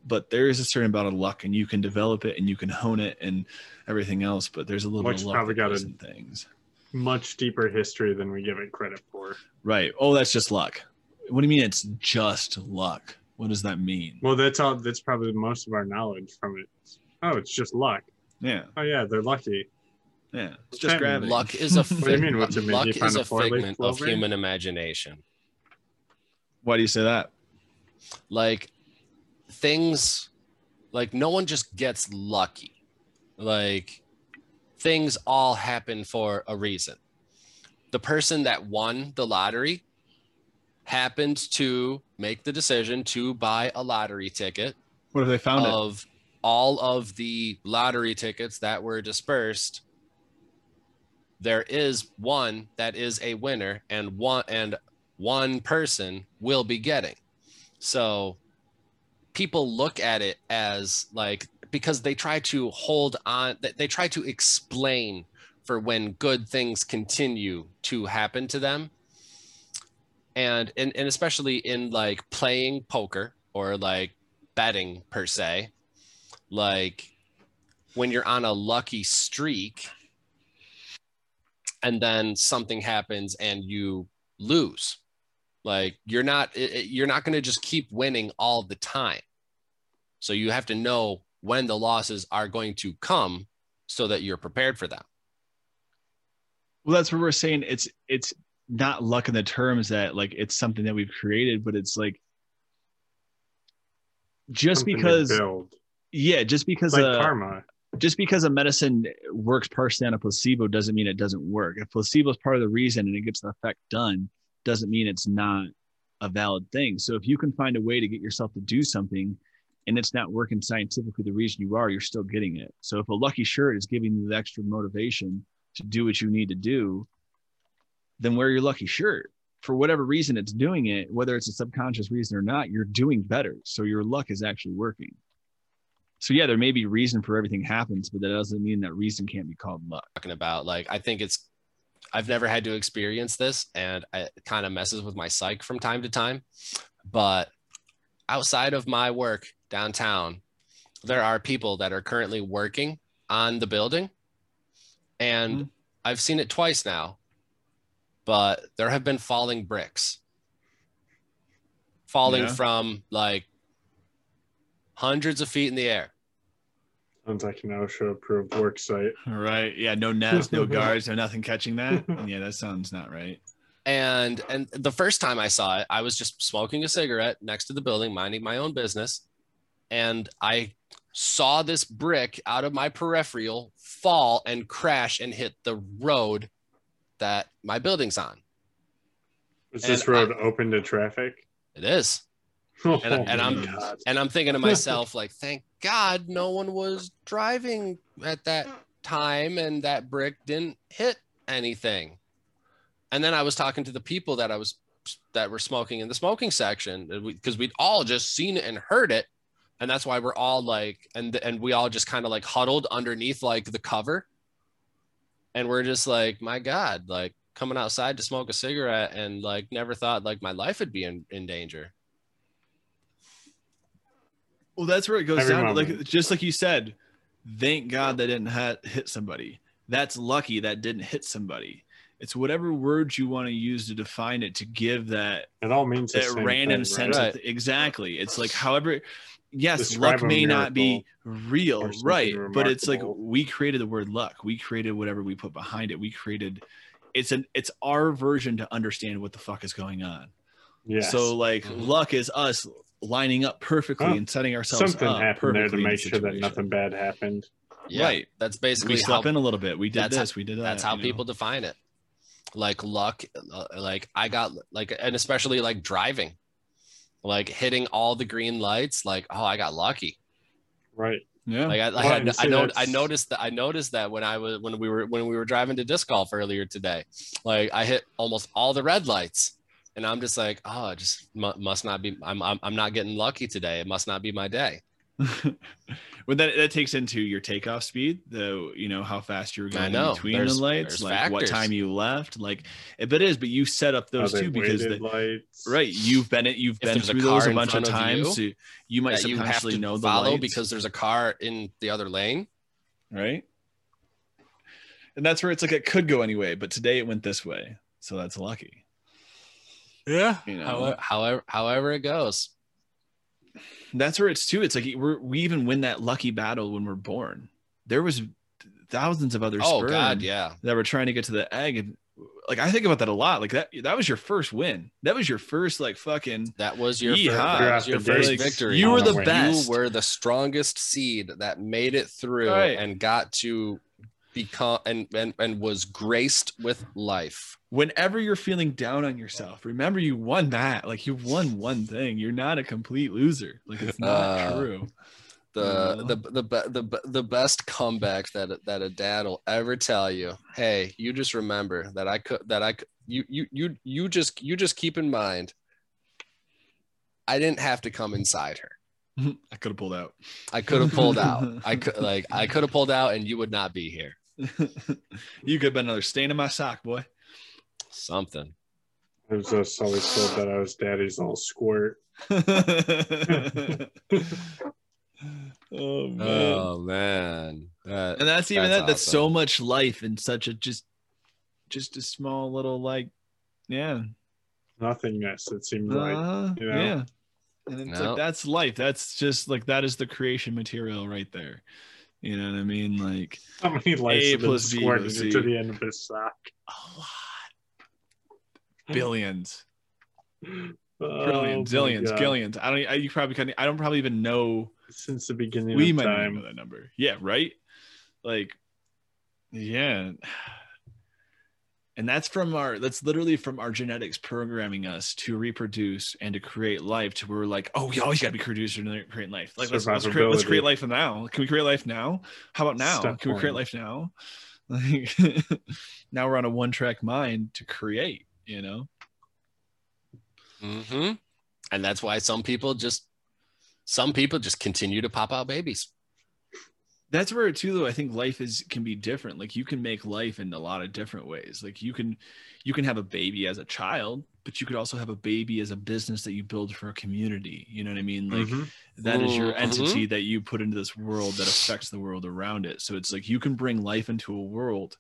but there is a certain amount of luck and you can develop it and you can hone it and everything else but there's a little Luck's bit of luck probably got a- in things Much deeper history than we give it credit for. right oh that's just luck what do you mean it's just luck what does that mean Well, that's all. That's probably most of our knowledge from it. Oh, it's just luck. yeah Oh yeah, they're lucky. yeah it's just that mean? gravity Luck is *laughs* a do you mean? What's it mean? luck is a a figment of human imagination. why do you say that Like things, like no one just gets lucky. Like things all happen for a reason. The person that won the lottery happened to make the decision to buy a lottery ticket what if they found it of all of the lottery tickets that were dispersed there is one that is a winner and one and one person will be getting so people look at it as like because they try to hold on they- try to explain for when good things continue to happen to them. And and, and especially in like playing poker or like betting per se like when you're on a lucky streak and then something happens and you lose like you're not you're not going to just keep winning all the time. So you have to know when the losses are going to come so that you're prepared for them Well, that's what we're saying. It's it's not luck in the terms that like it's something that we've created, but it's like just Something because yeah, just because like uh, karma. just because a medicine works partially on a placebo doesn't mean it doesn't work. If placebo is part of the reason and it gets the effect done, doesn't mean it's not a valid thing. So if you can find a way to get yourself to do something and it's not working scientifically the reason you are, you're still getting it. So if a lucky shirt is giving you the extra motivation to do what you need to do, then wear your lucky shirt. For whatever reason it's doing it, whether it's a subconscious reason or not, you're doing better. So your luck is actually working. So yeah, there may be reason for everything happens, but that doesn't mean that reason can't be called luck. talking about like i think it's i've never had to experience this and it kind of messes with my psyche from time to time but outside of my work downtown there are people that are currently working on the building and Mhm. i've seen it twice now but there have been falling bricks falling Yeah. from like hundreds of feet in the air Sounds like an OSHA approved work site. Right. Yeah. No nets, no *laughs* guards, no nothing catching that. *laughs* Yeah, that sounds not right. and and the first time i saw it i was just smoking a cigarette next to the building minding my own business and i saw this brick out of my peripheral fall and crash and hit the road that my building's on Is And this road open to traffic? it is Oh, and, and i'm God. and i'm thinking to myself like thank god no one was driving at that time and that brick didn't hit anything and then i was talking to the people that i was that were smoking in the smoking section because we'd all just seen it and heard it and that's why we're all like and and we all just kind of like huddled underneath like the cover and we're just like my god like coming outside to smoke a cigarette and like never thought like my life would be in, in danger Well, that's where it goes Every down. to, moment. Like just like you said, thank God that didn't ha- hit somebody. That's lucky that didn't hit somebody. It's whatever words you want to use to define it to give that It all means that random thing, sense. right? Of, exactly. It's like however. Yes, luck may not be real, or something right? But it's like we created the word luck. We created whatever we put behind it. We created. It's an it's our version to understand what the fuck is going on. Yeah. So like Mhm. luck is us lining up perfectly Huh. and setting ourselves something up happened there to perfectly the make sure that nothing bad happened. yeah Right. that's basically we how slept in a little bit. We did that's how- this. we did that. that's how you know? people define it like luck uh, like i got like and especially like driving like hitting all the green lights like oh i got lucky Right. Yeah. like i, I, had, I see, know i noticed that i noticed that when i was when we were when we were driving to disc golf earlier today like i hit almost all the red lights and I'm just like, oh, it just mu- must not be. I'm, I'm I'm not getting lucky today. It must not be my day. *laughs* when that that takes into your takeoff speed, the you know how fast you're going know. between There's- the lights, there's like what time you left, like if it is, but you set up those they too because the, lights. right you've been it you've If been there's a through those car a in bunch of of times. you so you might that you have subconsciously to know the follow lights, because there's a car in the other lane. right? And that's where it's like it could go anyway, but today it went this way, so that's lucky. Yeah. You know? However, however, however it goes. That's where it's too. It's like we're, we even win that lucky battle when we're born. There was thousands of other Oh sperm God, yeah. that were trying to get to the egg, and like I think about that a lot. Like that, that was your first win. That was your first like fucking. That was your Yeehaw. first, that was your first days. victory. You were the Win. best. You were the strongest seed that made it through Right. and got to become and, and and was graced with life. Whenever you're feeling down on yourself, remember you won that. Like you won one thing. You're not a complete loser. Like it's not Uh, true. The the the the the best comeback that that a dad will ever tell you. Hey, you just remember that I could that I could you you you you just you just keep in mind. I didn't have to come inside her. *laughs* I could have pulled out. I could have pulled out. *laughs* I could like I could have pulled out and you would not be here. *laughs* you could have been another stain in my sock, boy. Something. I was just always told that I was daddy's little squirt. *laughs* oh man. Oh man. That- and that's even that's that. That's so much life in such a just, just a small little like, yeah, Nothingness, it seemed like. uh, you know? yeah. And it's No. like that's life. That's just like that is the creation material right there. You know what I mean? Like How many lights A have squirted into the end of his sack? a lot, billions, Oh, trillions, my zillions, God. gillions. I don't. I, you probably can't. I don't probably even know. Since the beginning We of might not even know that number. Yeah. Right. Like, yeah. And that's from our. That's literally from our genetics programming us to reproduce and to create life. To where we're like, oh, we always got to be producers and create life. Like let's, let's create. Let's create life now. Can we create life now? How about now? Step Can we create one. life now? *laughs* Like *laughs* now we're on a one track mind to create. You know. Mm-hmm. And that's why some people just some people just continue to pop out babies. That's where too though i think life is can be different. Like you can make life in a lot of different ways. Like you can you can have a baby as a child but you could also have a baby as a business that you build for a community. You know what i mean? Like Mhm. that is your Mhm. entity that you put into this world that affects the world around it. So it's like you can bring life into a world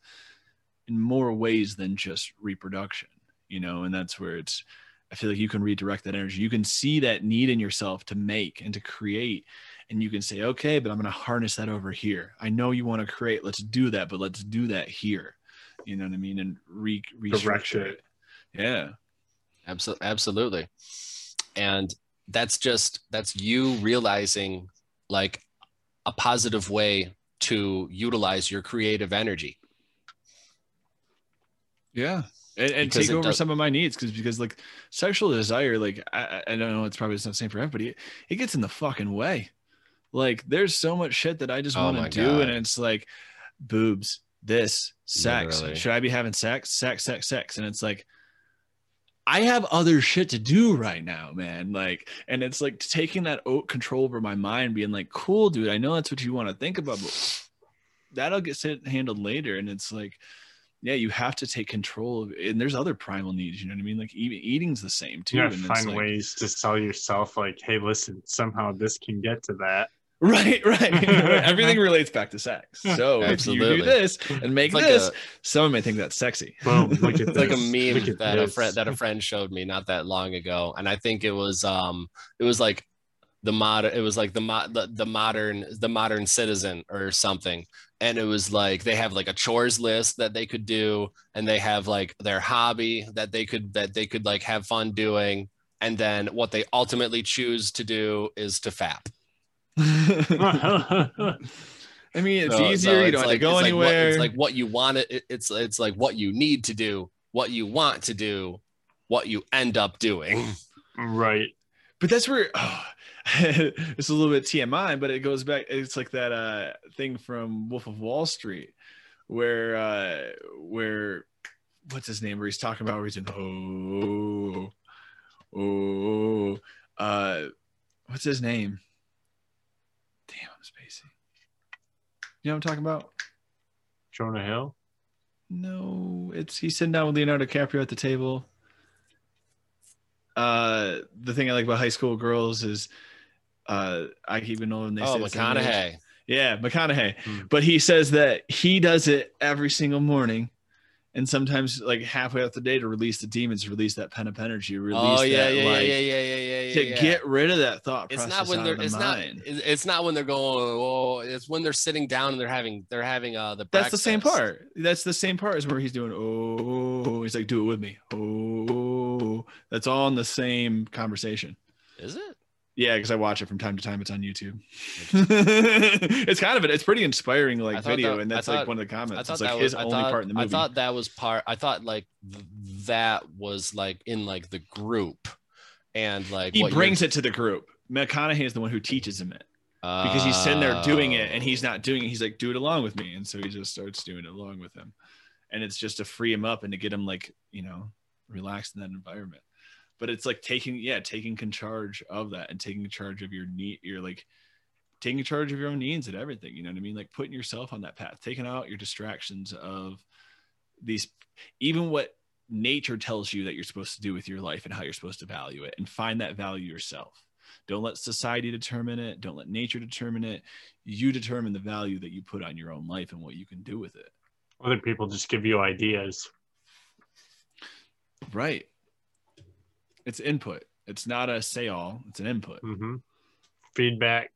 in more ways than just reproduction you know? And that's where it's i feel like you can redirect that energy. You can see that need in yourself to make and to create and you can say okay but i'm going to harness that over here i know you want to create let's do that but let's do that here you know what i mean and re restructure it. it yeah Absolutely, absolutely. And that's just that's you realizing like a positive way to utilize your creative energy. Yeah. And, and take over does- some of my needs because because like sexual desire, like I, I I don't know, it's probably not the same for everybody. It, it gets in the fucking way. Like there's so much shit that I just Oh want my to do, and it's like boobs, this, sex. Literally. Should I be having sex? Sex, sex, sex. And it's like I have other shit to do right now, man. Like, and it's like taking that o- control over my mind, being like, cool, dude, I know that's what you want to think about, but that'll get handled later. And it's like, yeah, you have to take control of and there's other primal needs, you know what I mean? Like even eating's the same too. You gotta and find like- ways to sell yourself like, hey, listen, somehow this can get to that. Right, right. *laughs* Everything relates back to sex. So if you do this and make like this, a someone may think that's sexy. Boom, look at like a meme Look at that a friend that a friend showed me not that long ago, and I think it was um it was like the modern it was like the, mo- the the modern the modern citizen or something, and it was like they have like a chores list that they could do, and they have like their hobby that they could that they could like have fun doing, and then what they ultimately choose to do is to fap. I mean, it's So- so easier. you it's don't have like- to go it's like what- anywhere. it's like what you want it. It's it's like what you need to do, what you want to do, what you end up doing. right. but that's where oh, *sighs* it's a little bit TMI, but it goes back. It's like that uh, thing from Wolf of Wall Street, where uh, where what's his name? Where he's talking about where he's in oh oh, uh, what's his name? Damn, I'm spacey. You know what I'm talking about? Jonah Hill. No, it's he's sitting down with Leonardo DiCaprio at the table. Uh, the thing I like about high school girls is, uh, I even know when they Oh. McConaughey. Yeah, McConaughey. Hmm. But he says that he does it every single morning. And sometimes, like halfway out the day, to release the demons, release that pen up energy, release Oh yeah, that, yeah, like, yeah, yeah, yeah, yeah, yeah. to yeah. get rid of that thought It's not when they're. the It's not. It's not when they're going. Oh, it's when they're sitting down and they're having. They're having uh the. That's the same part. That's the same part is where he's doing. Oh, he's like, do it with me. Oh, that's all in the same conversation. Is it? Yeah, because I watch it from time to time. It's on YouTube. *laughs* it's kind of it. It's pretty inspiring, like video, that- and I that's like one of the comments. thought It's like that his was. I only thought, part in the movie. I thought that was part. I thought like th- that was like in like the group, and like he what brings it to the group. McConaughey is the one who teaches him it because he's sitting there doing it, and he's not doing it. He's like, "Do it along with me," and so he just starts doing it along with him, and it's just to free him up and to get him like you know relaxed in that environment. But it's like taking yeah, taking charge of that and taking charge of your need, your like taking charge of your own needs and everything. You know what I mean? Like putting yourself on that path, taking out your distractions of these, even what nature tells you that you're supposed to do with your life and how you're supposed to value it, and find that value yourself. Don't let society determine it. Don't let nature determine it. You determine the value that you put on your own life and what you can do with it. Other people just give you ideas. Right. It's input. It's not a say all, it's an input. hmm Feedback.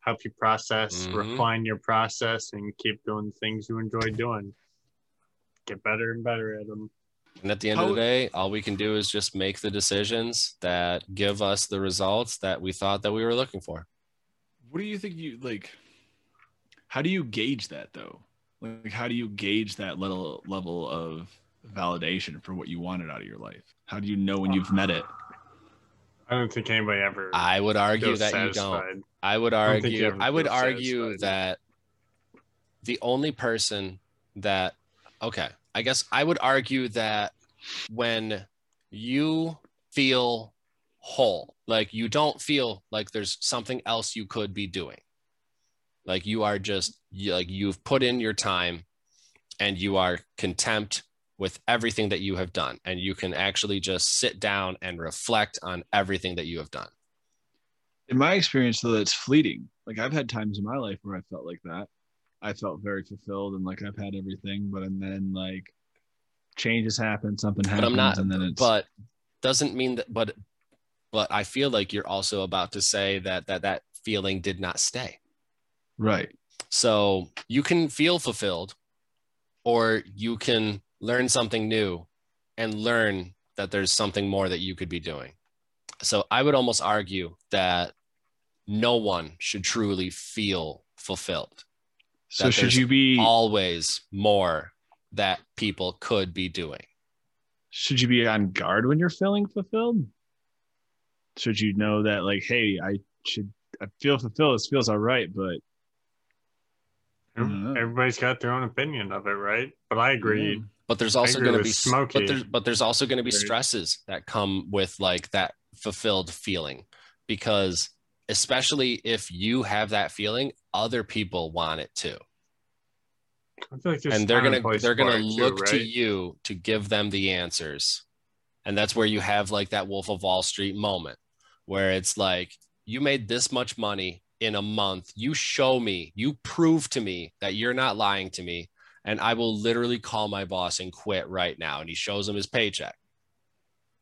Help you process, Mhm. refine your process, and keep doing things you enjoy doing. Get better and better at them. And at the end of the day, all we can do is just make the decisions that give us the results that we thought that we were looking for. What do you think you like? How do you gauge that though? Like, how do you gauge that level level of validation for what you wanted out of your life? How do you know when you've met it? I don't think anybody ever I would argue feels that you don't. I would don't think you argue. ever I would argue satisfied. that the only person that okay, I guess I would argue that when you feel whole, like you don't feel like there's something else you could be doing, like you are just like you've put in your time, and you are contempt with everything that you have done, and you can actually just sit down and reflect on everything that you have done. In my experience, though, it's fleeting. Like I've had times in my life where I felt like that. I felt very fulfilled and like I've had everything, but and then like changes happen, something happens, but I'm not. and then it's But doesn't mean that. But but I feel like you're also about to say that that that feeling did not stay. right. So you can feel fulfilled, or you can learn something new, and learn that there's something more that you could be doing. So I would almost argue that no one should truly feel fulfilled. So should you be Always more that people could be doing. should you be on guard when you're feeling fulfilled? Should you know that like, hey, I should I feel fulfilled. This feels all right, but I don't know. Everybody's got their own opinion of it, right? But I agree. Yeah. But there's also going to be Smokey. but there's but there's also going to be Right. stresses that come with like that fulfilled feeling because especially if you have that feeling other people want it too. I feel like and they're gonna they're going to it too, look to you to give them the answers. And that's where you have like that wolf of wall street moment where it's like you made this much money in a month. You show me you prove to me that you're not lying to me and i will literally call my boss and quit right now and he shows him his paycheck.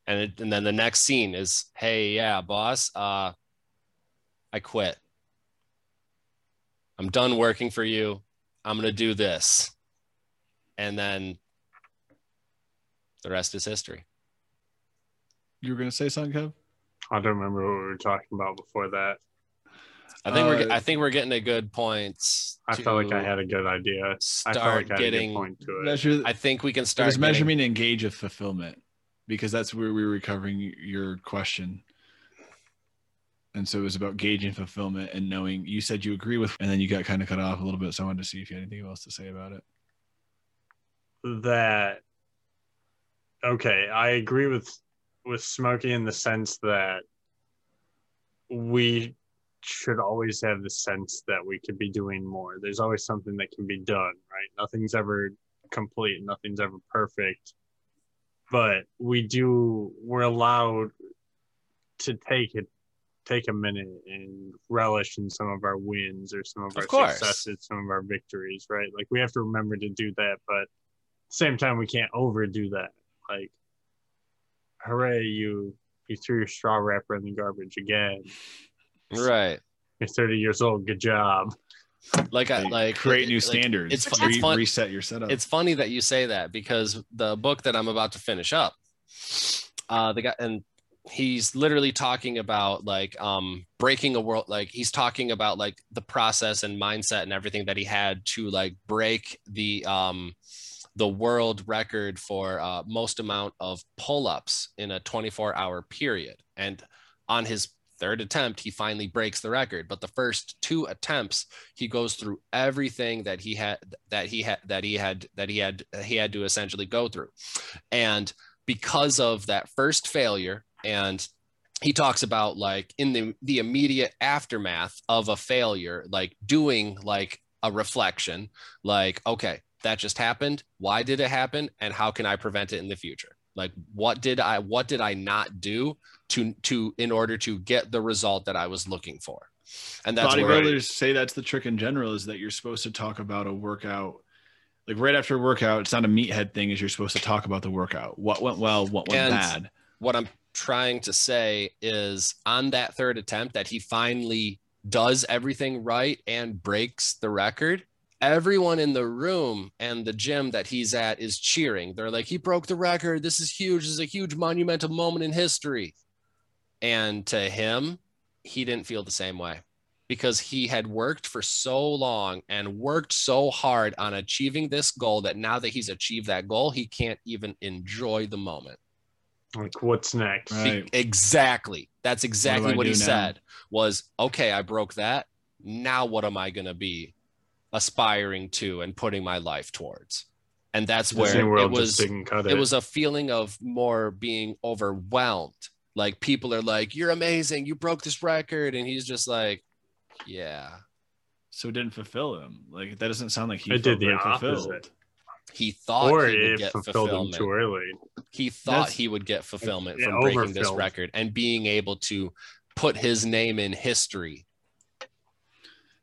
And, it, and then the next scene is hey yeah boss uh i quit. I'm done working for you. I'm going to do this. And then the rest is history. You were gonna say something, Kev? I don't remember what we were talking about before that. I think we're Uh, i think we're getting a good points I felt like I had a good idea. I start felt like I had a getting good point to it. Measure i think we can start was getting- measurement and gauge of fulfillment because that's where we were recovering your question. And so it was about gauging fulfillment and knowing you said you agree with, and then you got kind of cut off a little bit. So I wanted to see if you had anything else to say about it. that okay i agree with with Smokey in the sense that we should always have the sense that we could be doing more. There's always something that can be done, right? Nothing's ever complete, nothing's ever perfect. But we do we're allowed to take it take a minute and relish in some of our wins or some of, Of our course. successes, some of our victories, right? Like we have to remember to do that, but at the same time we can't overdo that. Like hooray, you you threw your straw wrapper in the garbage again. Right. You're 30 years old. Good job. Like I like create new like, standards. It's fu- Re- it's fun. reset your setup. It's funny that you say that because the book that I'm about to finish up, uh, the guy and he's literally talking about like um breaking a world like he's talking about like the process and mindset and everything that he had to like break the um the world record for uh, most amount of pull-ups in a 24 hour period and on his third attempt he finally breaks the record. But the first two attempts he goes through everything that he had that he had that he had that he had he had to essentially go through. And because of that first failure and he talks about like in the the immediate aftermath of a failure like doing like a reflection like okay that just happened. Why did it happen? And how can i prevent it in the future? Like what did i what did i not do to to in order to get the result that i was looking for and that's bodybuilders say that's the trick in general is that you're supposed to talk about a workout like right after a workout it's not a meathead thing is you're supposed to talk about the workout what went well what went bad what I'm trying to say is on that third attempt that he finally does everything right and breaks the record. Everyone in the room and the gym that he's at is cheering. They're like, he broke the record. This is huge. This is a huge monumental moment in history. And to him, he didn't feel the same way because he had worked for so long and worked so hard on achieving this goal that now that he's achieved that goal, he can't even enjoy the moment. Like, what's next? Right. Exactly. That's exactly I what, he now? said. Was okay. I broke that. Now what am I going to be aspiring to and putting my life towards? And that's where it was. cut it. It was a feeling of more being overwhelmed. Like people are like, "You're amazing. You broke this record," and he's just like, "Yeah." so it didn't fulfill him like that doesn't sound like he It did the very opposite. fulfilled He thought or he would it get fulfilled him fulfillment. too early. he thought That's- he would get fulfillment Yeah, from breaking this record and being able to put his name in history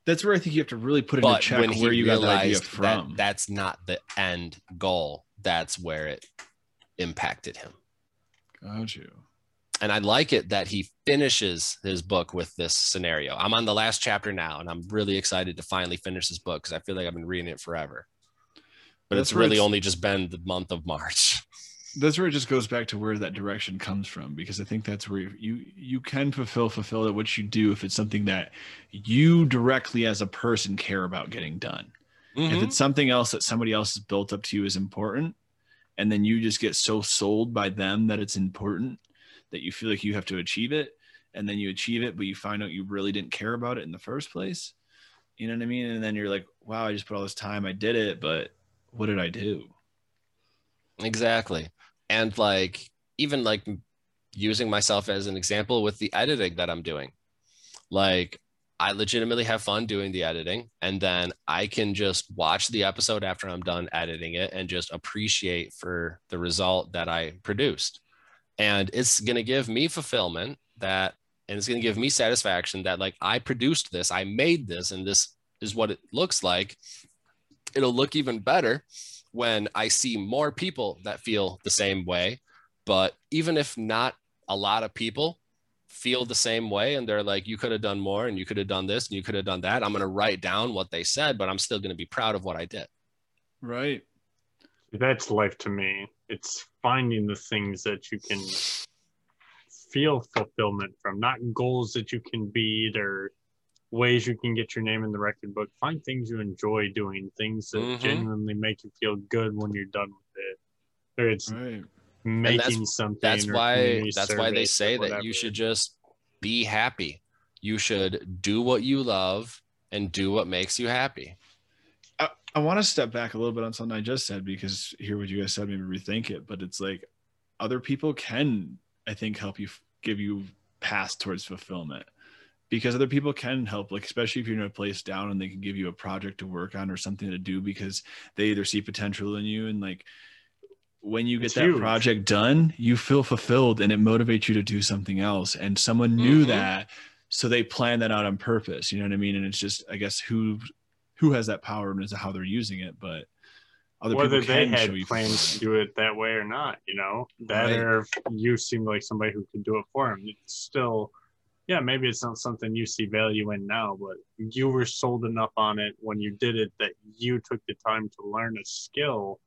that's where i think you have to really put into but check when he where you got the idea realized that that's not the end goal that's where it impacted him got you and i like it that he finishes his book with this scenario. I'm on the last chapter now and i'm really excited to finally finish this book because i feel like i've been reading it forever. But That's it's really it's- only just been the month of march. *laughs* That's where it just goes back to where that direction comes from because i think that's where you you can fulfill fulfill it what you do if it's something that you directly as a person care about getting done. If Mhm. it's something else that somebody else has built up to you is important and then you just get so sold by them that it's important that you feel like you have to achieve it and then you achieve it but you find out you really didn't care about it in the first place you know what i mean and then you're like wow i just put all this time i did it but what did i do Exactly. And like even like using myself as an example with the editing that I'm doing. Like I legitimately have fun doing the editing and then I can just watch the episode after I'm done editing it and just appreciate for the result that I produced. And it's going to give me fulfillment that and it's going to give me satisfaction that like I produced this, I made this and this is what it looks like. It'll look even better when I see more people that feel the same way. But even if not a lot of people feel the same way and they're like, you could have done more and you could have done this and you could have done that, I'm going to write down what they said, but I'm still going to be proud of what I did. right That's life to me. It's finding the things that you can feel fulfillment from, not goals that you can beat or ways you can get your name in the record book. Find things you enjoy doing, things that Mhm. genuinely make you feel good when you're done with it. Or it's right making something. That's why that's why they say that you should just be happy. You should do what you love and do what makes you happy. I, want to step back a little bit on something I just said because hear what you guys said, maybe rethink it. But it's like other people can I think help you give you paths towards fulfillment because other people can help like especially if you're in a place down and they can give you a project to work on or something to do because they either see potential in you and like when you get It's that huge. project done you feel fulfilled and it motivates you to do something else and someone knew Mhm. that so they plan that out on purpose you know what i mean and it's just i guess who who has that power and is how they're using it but other Whether people they had plans to do it that way or not, you know, that Right. or if you seem like somebody who could do it for them. It's still, yeah, maybe it's not something you see value in now, but you were sold enough on it when you did it that you took the time to learn a skill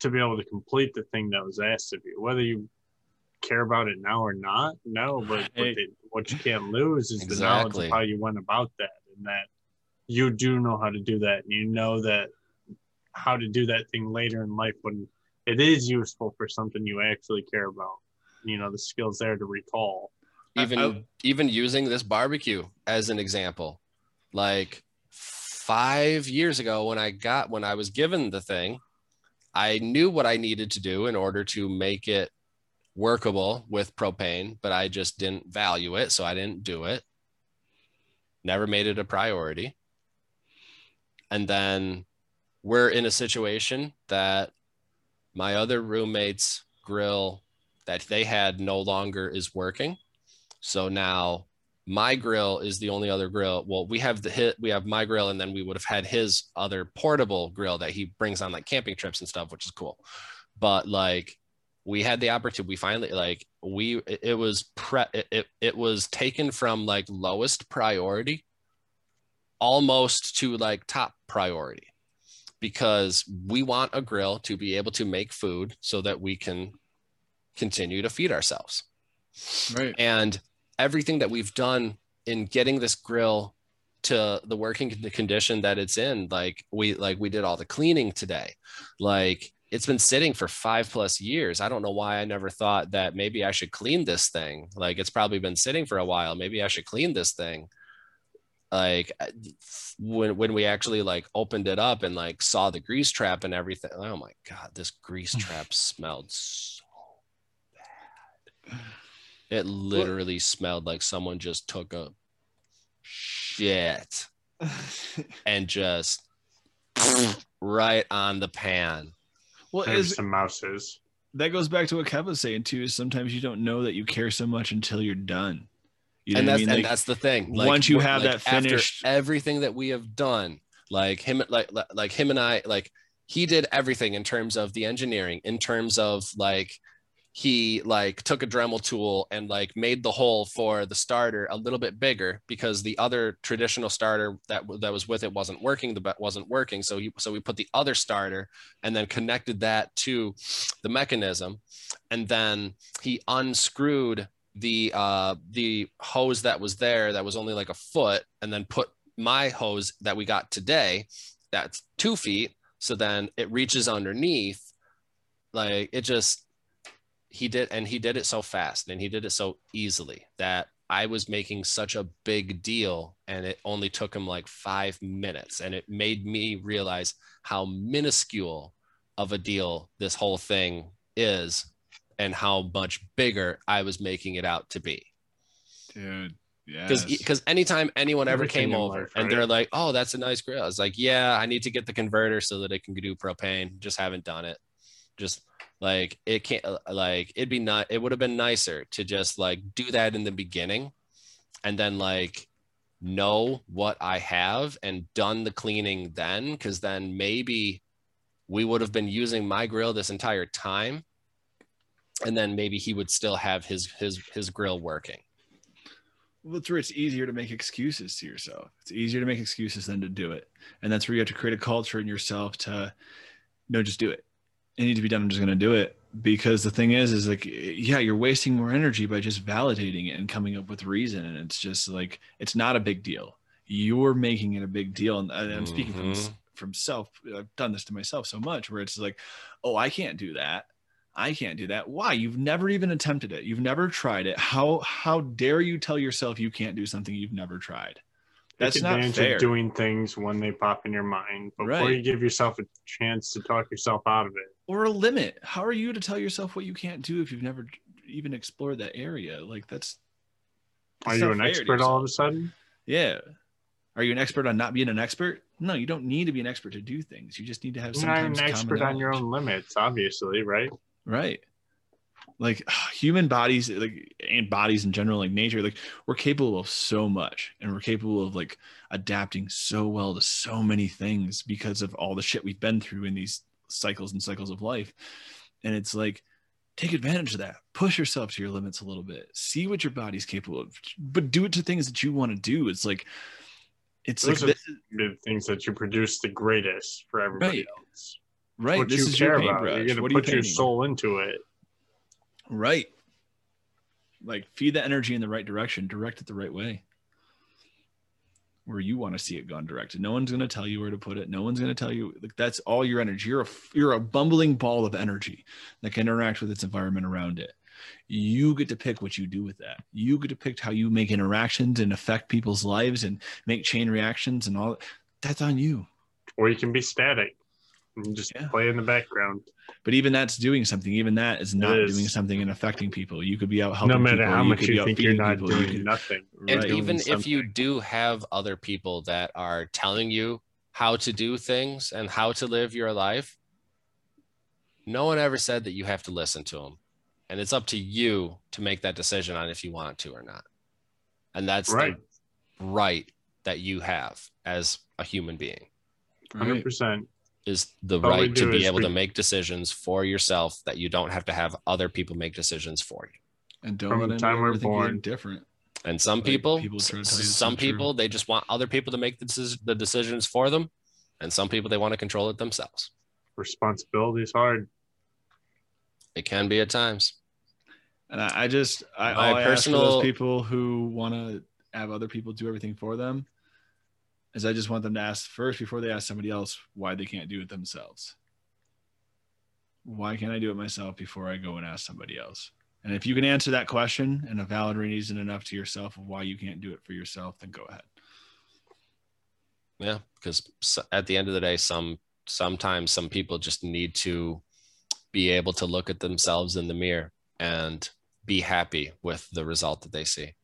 to be able to complete the thing that was asked of you. Whether you care about it now or not, no, but Hey. what, they, what you can't lose is the knowledge of how you went about that and that you do know how to do that and you know that how to do that thing later in life when it is useful for something you actually care about. You know, the skills there to recall. I- even I- even using this barbecue as an example like five years ago when i got when i was given the thing i knew what i needed to do in order to make it workable with propane but i just didn't value it so i didn't do it never made it a priority and then we're in a situation that my other roommates grill that they had no longer is working so now my grill is the only other grill. Well, we have the hit, we have my grill, and then we would have had his other portable grill that he brings on like camping trips and stuff, which is cool. But like we had the opportunity, we finally like we it, was pre it it was taken from like lowest priority almost to like top priority because we want a grill to be able to make food so that we can continue to feed ourselves. Right. And everything that we've done in getting this grill to the working condition that it's in like we like we did all the cleaning today. Like it's been sitting for five plus years. I don't know why i never thought that maybe i should clean this thing. Like it's probably been sitting for a while. Maybe i should clean this thing like uh, when when we actually like opened it up and like saw the grease trap and everything oh my god this grease trap smelled so bad it literally smelled like someone just took a shit *laughs* and just right on the pan well There's is, some mouses. that goes back to what Kev was saying too. Is sometimes you don't know that you care so much until you're done. You know and what I that's mean? and Like, that's the thing. once you have that after finished- everything that we have done, like him, like like- like him and I, like he did everything in terms of the engineering, in terms of like he like took a Dremel tool and like made the hole for the starter a little bit bigger because the other traditional starter that that was with it wasn't working. The bet wasn't working, so he so we put the other starter and then connected that to the mechanism, and then he unscrewed the uh the hose that was there that was only like a foot and then put my hose that we got today that's two feet. So then it reaches underneath like it just he did and he did it so fast and he did it so easily that i was making such a big deal and it only took him like five minutes and it made me realize how minuscule of a deal this whole thing is and how much bigger I was making it out to be. dude. Yeah. Because because anytime anyone ever Everything came over life, and they're like, "Oh, that's a nice grill," I was like, "Yeah, I need to get the converter so that it can do propane. Just haven't done it. Just like it can't uh, like it'd be not. It would have been nicer to just like do that in the beginning, and then like know what I have and done the cleaning then, because then maybe we would have been using my grill this entire time and then maybe he would still have his his his grill working Well, it's where it's easier to make excuses to yourself. It's easier to make excuses than to do it. And that's where you have to create a culture in yourself to no, just do it. It needs to be done. I'm just going to do it. Because the thing is, is like, yeah, you're wasting more energy by just validating it and coming up with reason. And it's just like, it's not a big deal. You're making it a big deal. And I'm speaking from, Mhm. from self. I've done this to myself so much where it's like, oh, I can't do that. I can't do that. Why? You've never even attempted it. You've never tried it. How how dare you tell yourself you can't do something you've never tried? That's Take not fair. of doing things when they pop in your mind before Right. you give yourself a chance to talk yourself out of it. or a limit. How are you to tell yourself what you can't do if you've never even explored that area. Like that's. Are you an expert all of a sudden? Yeah. Are you an expert on not being an expert? No, you don't need to be an expert to do things. You just need to have You're not an expert on your own limits, obviously, right? Right. Like *sighs* human bodies like and bodies in general like nature like we're capable of so much and we're capable of like adapting so well to so many things because of all the shit we've been through in these cycles and cycles of life. And it's like take advantage of that. Push yourself to your limits a little bit. See what your body's capable of. But do it to things that you want to do. It's like it's Those like The things that you produce the greatest for everybody Right. else. Right what this you is care your about. paintbrush You're gonna what are you put your soul into it. Right. Like feed the energy in the right direction, direct it the right way. Where you want to see it gone directed. No one's going to tell you where to put it. No one's going to tell you like that's all your energy. You're a you're a bumbling ball of energy that can interact with its environment around it. You get to pick what you do with that. You get to pick how you make interactions and affect people's lives and make chain reactions and all. That's on you. Or you can be static and just Yeah. play in the background. But even that's doing something. Even that is not is. doing something and affecting people. You could be out helping no matter people. how much could you think you're not people, doing could- nothing. and Right. even if you do have other people that are telling you how to do things and how to live your life no one ever said that you have to listen to them and it's up to you to make that decision on if you want to or not and that's Right. the right that you have as a human being Hundred Right. percent. Is the All we right to be is able to make decisions for yourself that you don't have to have other people make decisions for you And don't From let the anyone time we're think you're born. different. And some Like, people, people try to s- tell you that's some not true. people, they just want other people to make the, decis- the decisions for them, and some people they want to control it themselves. Responsibility is hard. It can be at times. And I, I just I, My all I ask for those people who want to have other people do everything for them is I just want them to ask first before they ask somebody else why they can't do it themselves. Why can't I do it myself before I go and ask somebody else? And if you can answer that question and a valid reason enough to yourself of why you can't do it for yourself, then go ahead. Yeah, because at the end of the day, some sometimes some people just need to be able to look at themselves in the mirror and be happy with the result that they see.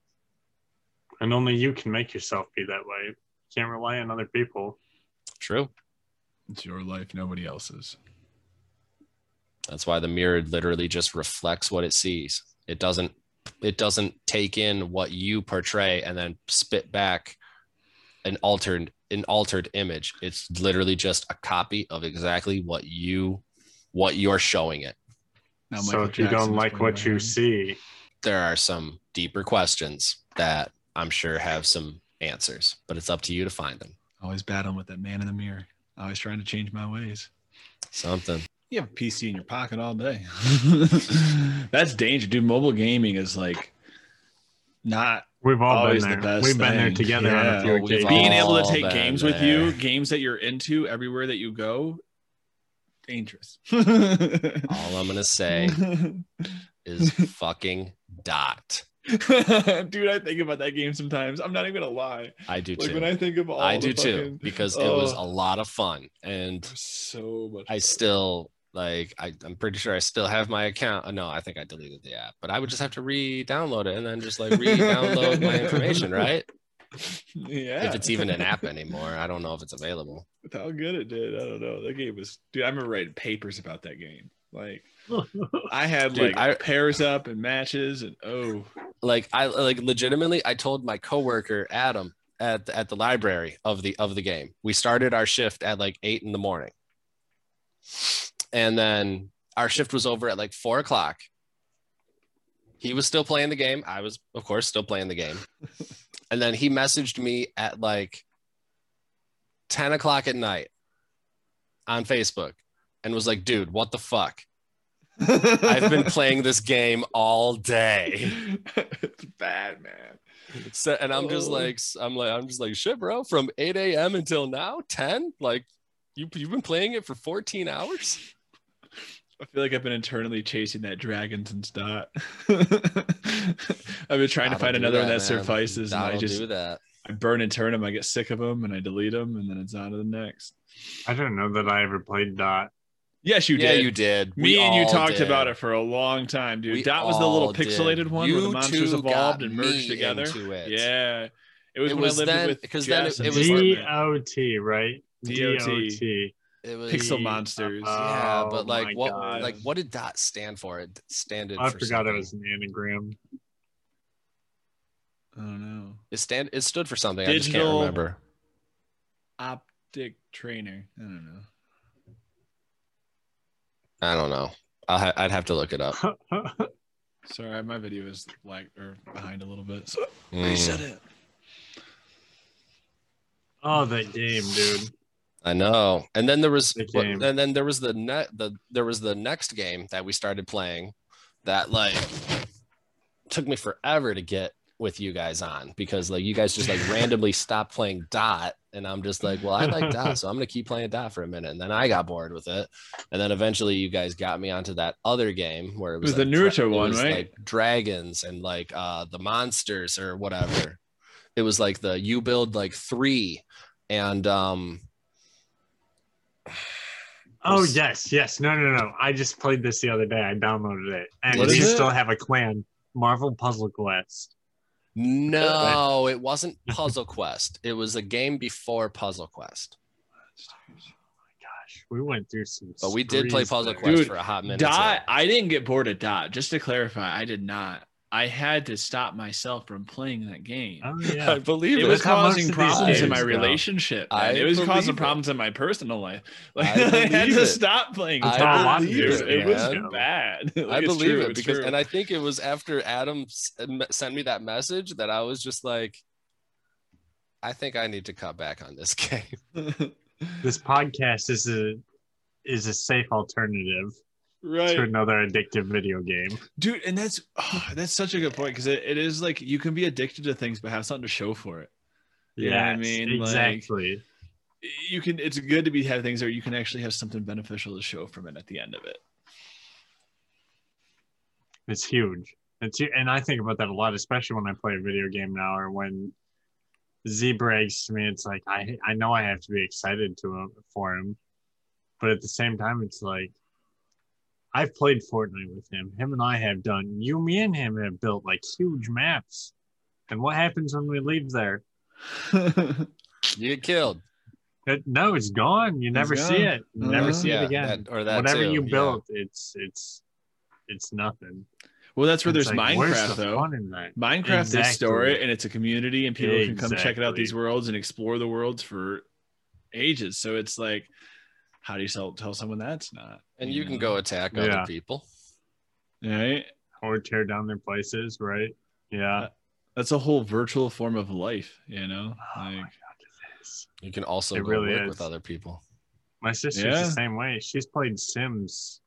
And only you can make yourself be that way. You can't rely on other people. True. It's your life, nobody else's. That's why the mirror literally just reflects what it sees. It doesn't it doesn't take in what you portray and then spit back an altered an altered image. It's literally just a copy of exactly what you what you're showing it. Now, so Michael if you don't like what you see, There are some deeper questions that I'm sure have some answers, but it's up to you to find them. always battling with that man in the mirror, always trying to change my ways. Something. You have a PC in your pocket all day. *laughs* That's danger, dude. Mobile gaming is like not we've all been always the there. best. We've been there thing. together on a few occasions. being able to take been games with you, games that you're into everywhere that you go. Dangerous. All I'm gonna say *laughs* is fucking dot. *laughs* dude, I think about that game sometimes. I'm not even gonna lie. I do Like too. when I think of all I do too fucking- because it was a lot of fun and so much. I fun. still like I, I'm pretty sure I still have my account. Uh, No, I think I deleted the app, but I would just have to re-download it and then just like *laughs* re-download my information, right? yeah. If it's even an app *laughs* anymore. I don't know if it's available. With how good it did. I don't know. That game was dude. I remember writing papers about that game. Like *laughs* I had Dude, like I- pairs up and matches and oh Like I like legitimately I told my coworker Adam at the, at the library of the of the game. We started our shift at like eight in the morning. And then our shift was over at like four o'clock. He was still playing the game. I was, of course, still playing the game. *laughs* And then he messaged me at like 10 o'clock at night on Facebook and was like, dude, what the fuck? I've been playing this game all day. it's bad, man. So, and I'm just Oh. like, I'm like, I'm just like, shit, bro. From 8 a.m. until now, 10. Like, you you've been playing it for 14 hours. I feel like I've been internally chasing that dragon since dot. *laughs* I've been trying to That'll find do another one that man. suffices, and I just do that. I burn and turn them. I get sick of them, and I delete them, and then it's on to the next. I don't know that I ever played Dot. Yes, you yeah, did. Yeah, you did. Me We and you talked did. about it for a long time, dude. We that was the little all did. pixelated one where the monsters evolved and merged together. into it. Yeah. It was It when was I lived then- with because then it- it the was- D-O-T, right? D.O.T.. D-O-T. It was Pixel D- monsters. Uh, yeah, Oh but like what God. like what did dot stand for? It standed I for forgot it was an anagram. I don't know. It stand it stood for something. I just can't remember. Optic trainer. I don't know. I don't know. I'll ha- I'd have to look it up. *laughs* Sorry, my video is like or behind a little bit. So Mm, reset it. oh, that game, dude. I know. And then there was The game. and then there was the net the there was the next game that we started playing that like took me forever to get with you guys on because like you guys just like randomly stopped playing dot and i'm just like well i like *laughs* dot so i'm gonna keep playing dot for a minute and then i got bored with it and then eventually you guys got me onto that other game where it was, was the like, Naruto it one, was, right? like dragons and like uh the monsters or whatever it was like the you build like three and um *sighs* Oh was- yes, yes. No, no, no. I just played this the other day. I downloaded it, and What we it? still have a clan. Marvel Puzzle Quest. No, it wasn't Puzzle Quest. It was a game before Puzzle Quest. Oh my gosh, we went through some. But we did play Puzzle there. Quest Dude, for a hot minute. Dot. I didn't get bored of Dot. Just to clarify, I did not. I had to stop myself from playing that game. Oh *laughs* I believe it it. was Look how most causing problems in my go. relationship. I it was causing it. problems in my personal life. *laughs* Like I I, had believe to it. stop playing. I believe It was- it, It was bad. *laughs* Like, I believe true, it because, true. and I think it was after Adam uh, sent me that message that I was just like, I think I need to cut back on this game. This podcast is a is a safe alternative right. to another addictive video game. dude and that's oh, *sighs* that's such a good point because it, it is like you can be addicted to things but have something to show for it You know I mean? Like- exactly. you can it's good to be have things where you can actually have something beneficial to show from it at the end of it It's huge. It's and I think about that a lot, especially when I play a video game now, or when Z breaks to me. It's like I I know I have to be excited to him for him, but at the same time, it's like I've played Fortnite with him. Him and I have done. You, me, and him have built like huge maps. And what happens when we leave there? *laughs* You get killed. It, no, it's gone. You never see it. You never Uh-huh. see yeah, it again. that- or that Whatever too, you yeah. built, it's it's it's nothing. well that's where It's there's like, minecraft the though fun in that? minecraft is Exactly. story and it's a community and people can come check it out these worlds and explore the worlds for ages so it's like how do you tell, tell someone that's not And you can know? go attack Yeah. other people. right Or tear down their places, right? Yeah. that's a whole virtual form of life you know Oh my like god, it is. You can also It go really work is. with other people. My sister's Yeah. the same way. She's played Sims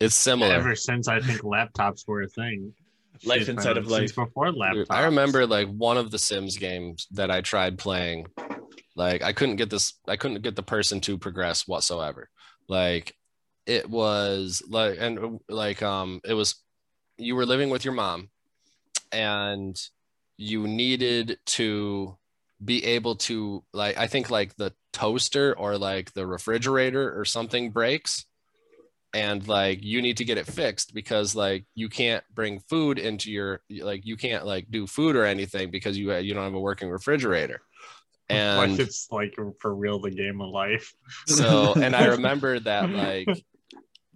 It's similar. ever since I think laptops were a thing. *laughs* Life She's inside of it life. before laptops. I remember like one of the Sims games that I tried playing. Like I couldn't get this, I couldn't get the person to progress whatsoever. Like it was like, and like, um, it was, you were living with your mom and you needed to be able to like, I think like the toaster or like the refrigerator or something breaks and like you need to get it fixed because like you can't bring food into your like you can't like do food or anything because you you don't have a working refrigerator and like it's like for real the game of life. so *laughs* and i remember that like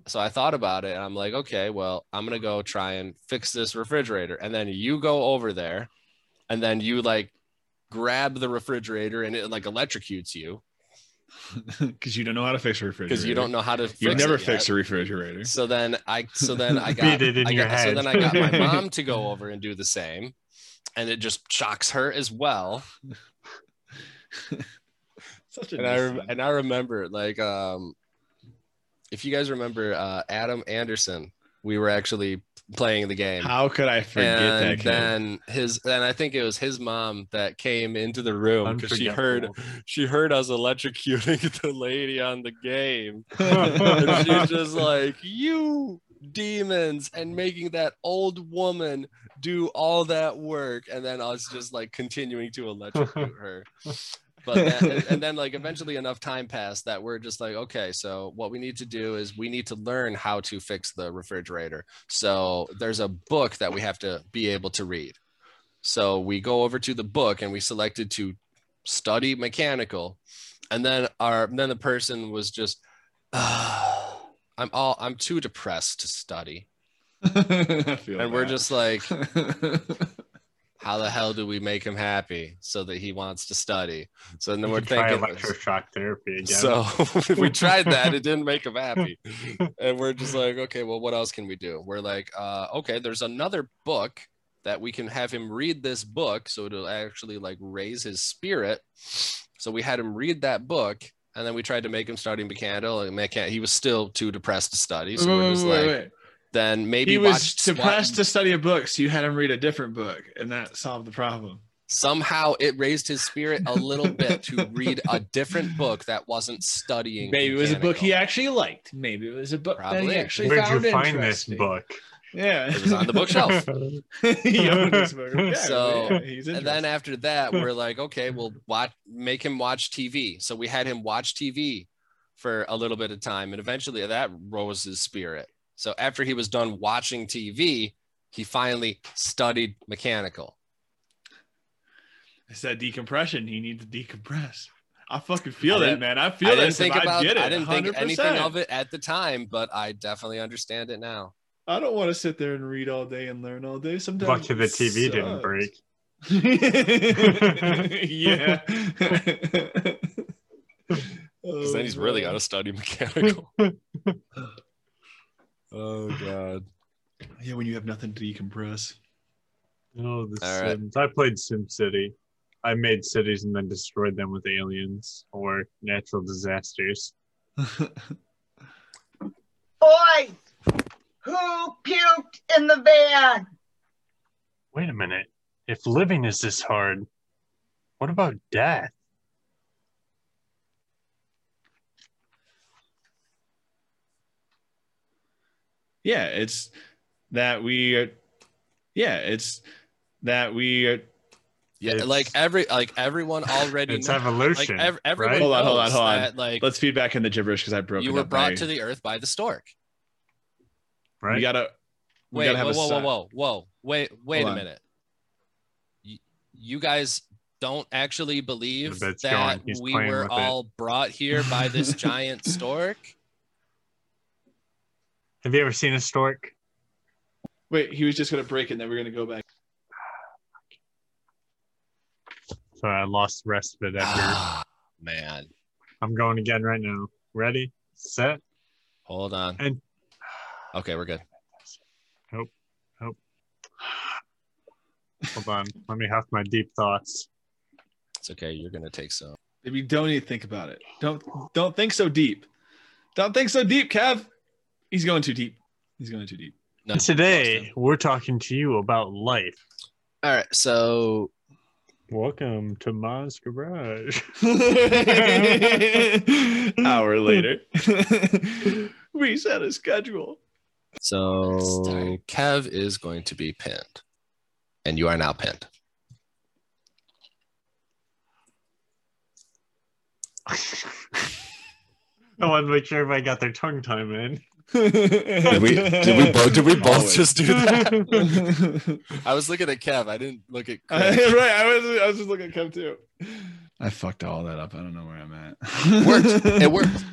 so i thought about it and i'm like okay well i'm gonna go try and fix this refrigerator and then you go over there and then you like grab the refrigerator and it like electrocutes you *laughs* because you don't know how to fix a refrigerator because you don't know how to fix you've never it yet. fixed a refrigerator So then I so then I *laughs* got, Beat it in I your got so then I got my mom to go over and do the same. And it just shocks her as well. *laughs* such a And I nice rem- thing. and I remember like um if you guys remember uh Adam Anderson, we were actually playing the game. how could i forget and that kid then his then I think it was his mom that came into the room because she heard she heard us electrocuting *laughs* the lady on the game. *laughs* and she's just like, you demons, and making that old woman do all that work, and then us just like continuing to electrocute her. But then, and, and *laughs* then like eventually enough time passed that we're just like okay so what we need to do is we need to learn how to fix the refrigerator. So there's a book that we have to be able to read. So we go over to the book and we selected to study mechanical and then our then the person was just "Ah, i'm all i'm too depressed to study. *laughs* And we're just like *laughs* how the hell do we make him happy so that he wants to study? So then we're could try thinking electroshock therapy again. so *laughs* we *laughs* tried that. It didn't make him happy. *laughs* And we're just like okay well what else can we do? We're like uh, okay there's another book that we can have him read this book. So it'll actually like raise his spirit. So we had him read that book and then we tried to make him study mechanical and mechan- he was still too depressed to study. So Wait, we're just wait, like wait. Then maybe He was watch SWAT- depressed to study a book, so you had him read a different book, and that solved the problem. somehow it raised his spirit a little bit to read a different book that wasn't studying Maybe it was a book he actually liked. Maybe it was a book that he actually Where'd found you find this book? Yeah, It was on the bookshelf. *laughs* he owned book. *laughs* Okay, So- yeah, he's and then after that we're like okay we'll watch make him watch tv so we had him watch tv for a little bit of time and eventually that rose his spirit so after he was done watching tv he finally studied mechanical I said decompression. He needs to decompress. I fucking feel I that, man. I feel i that. didn't think I about get it. i didn't think 100%. anything of it at the time but i definitely understand it now I don't want to sit there and read all day and learn all day. Sometimes Lucky the it TV didn't break. *laughs* yeah. *laughs* because then he's oh, really got to study mechanical *laughs* oh god Yeah, when you have nothing to decompress. Oh, the All right. Sims. I played SimCity. I made cities and then destroyed them with aliens or natural disasters. *laughs* Boys, who puked in the van? Wait a minute. If living is this hard, what about death? Yeah, it's that we are. Yeah, it's that we are. yeah It's- like every like everyone *laughs* already It's knows- evolution. like ev- everyone right? Hold on, hold on, hold on. that, like Let's feed back in the gibberish because I broke you were up brought by- to the earth by the stork right? We gotta. We wait gotta have whoa a whoa, whoa whoa whoa wait wait Hold a minute you, you guys don't actually believe that we were with it. all brought here by this *laughs* giant stork Have you ever seen a stork? Wait, he was just gonna break it, and then we're gonna go back. Sorry, I lost the rest of it after. Ah, man I'm going again right now. Ready? Set? hold on And- okay we're good Nope. Hold on. Let me have my deep thoughts. it's okay you're gonna take some Maybe don't even think about it. Don't don't think so deep. Don't think so deep, Kev. He's going too deep. He's going too deep. no, Today, we're talking to you about life. all right so Welcome to Ma's Garage. *laughs* *laughs* Hour later, *laughs* we set a schedule. so kev is going to be pinned and you are now pinned I want to make sure everybody got their tongue time in. Did we did we both did we both Always. just do that *laughs* I was looking at Kev. I didn't look at *laughs* right, I was I was just looking at Kev too. I fucked all that up. I don't know where I'm at. Worked. It *laughs* worked.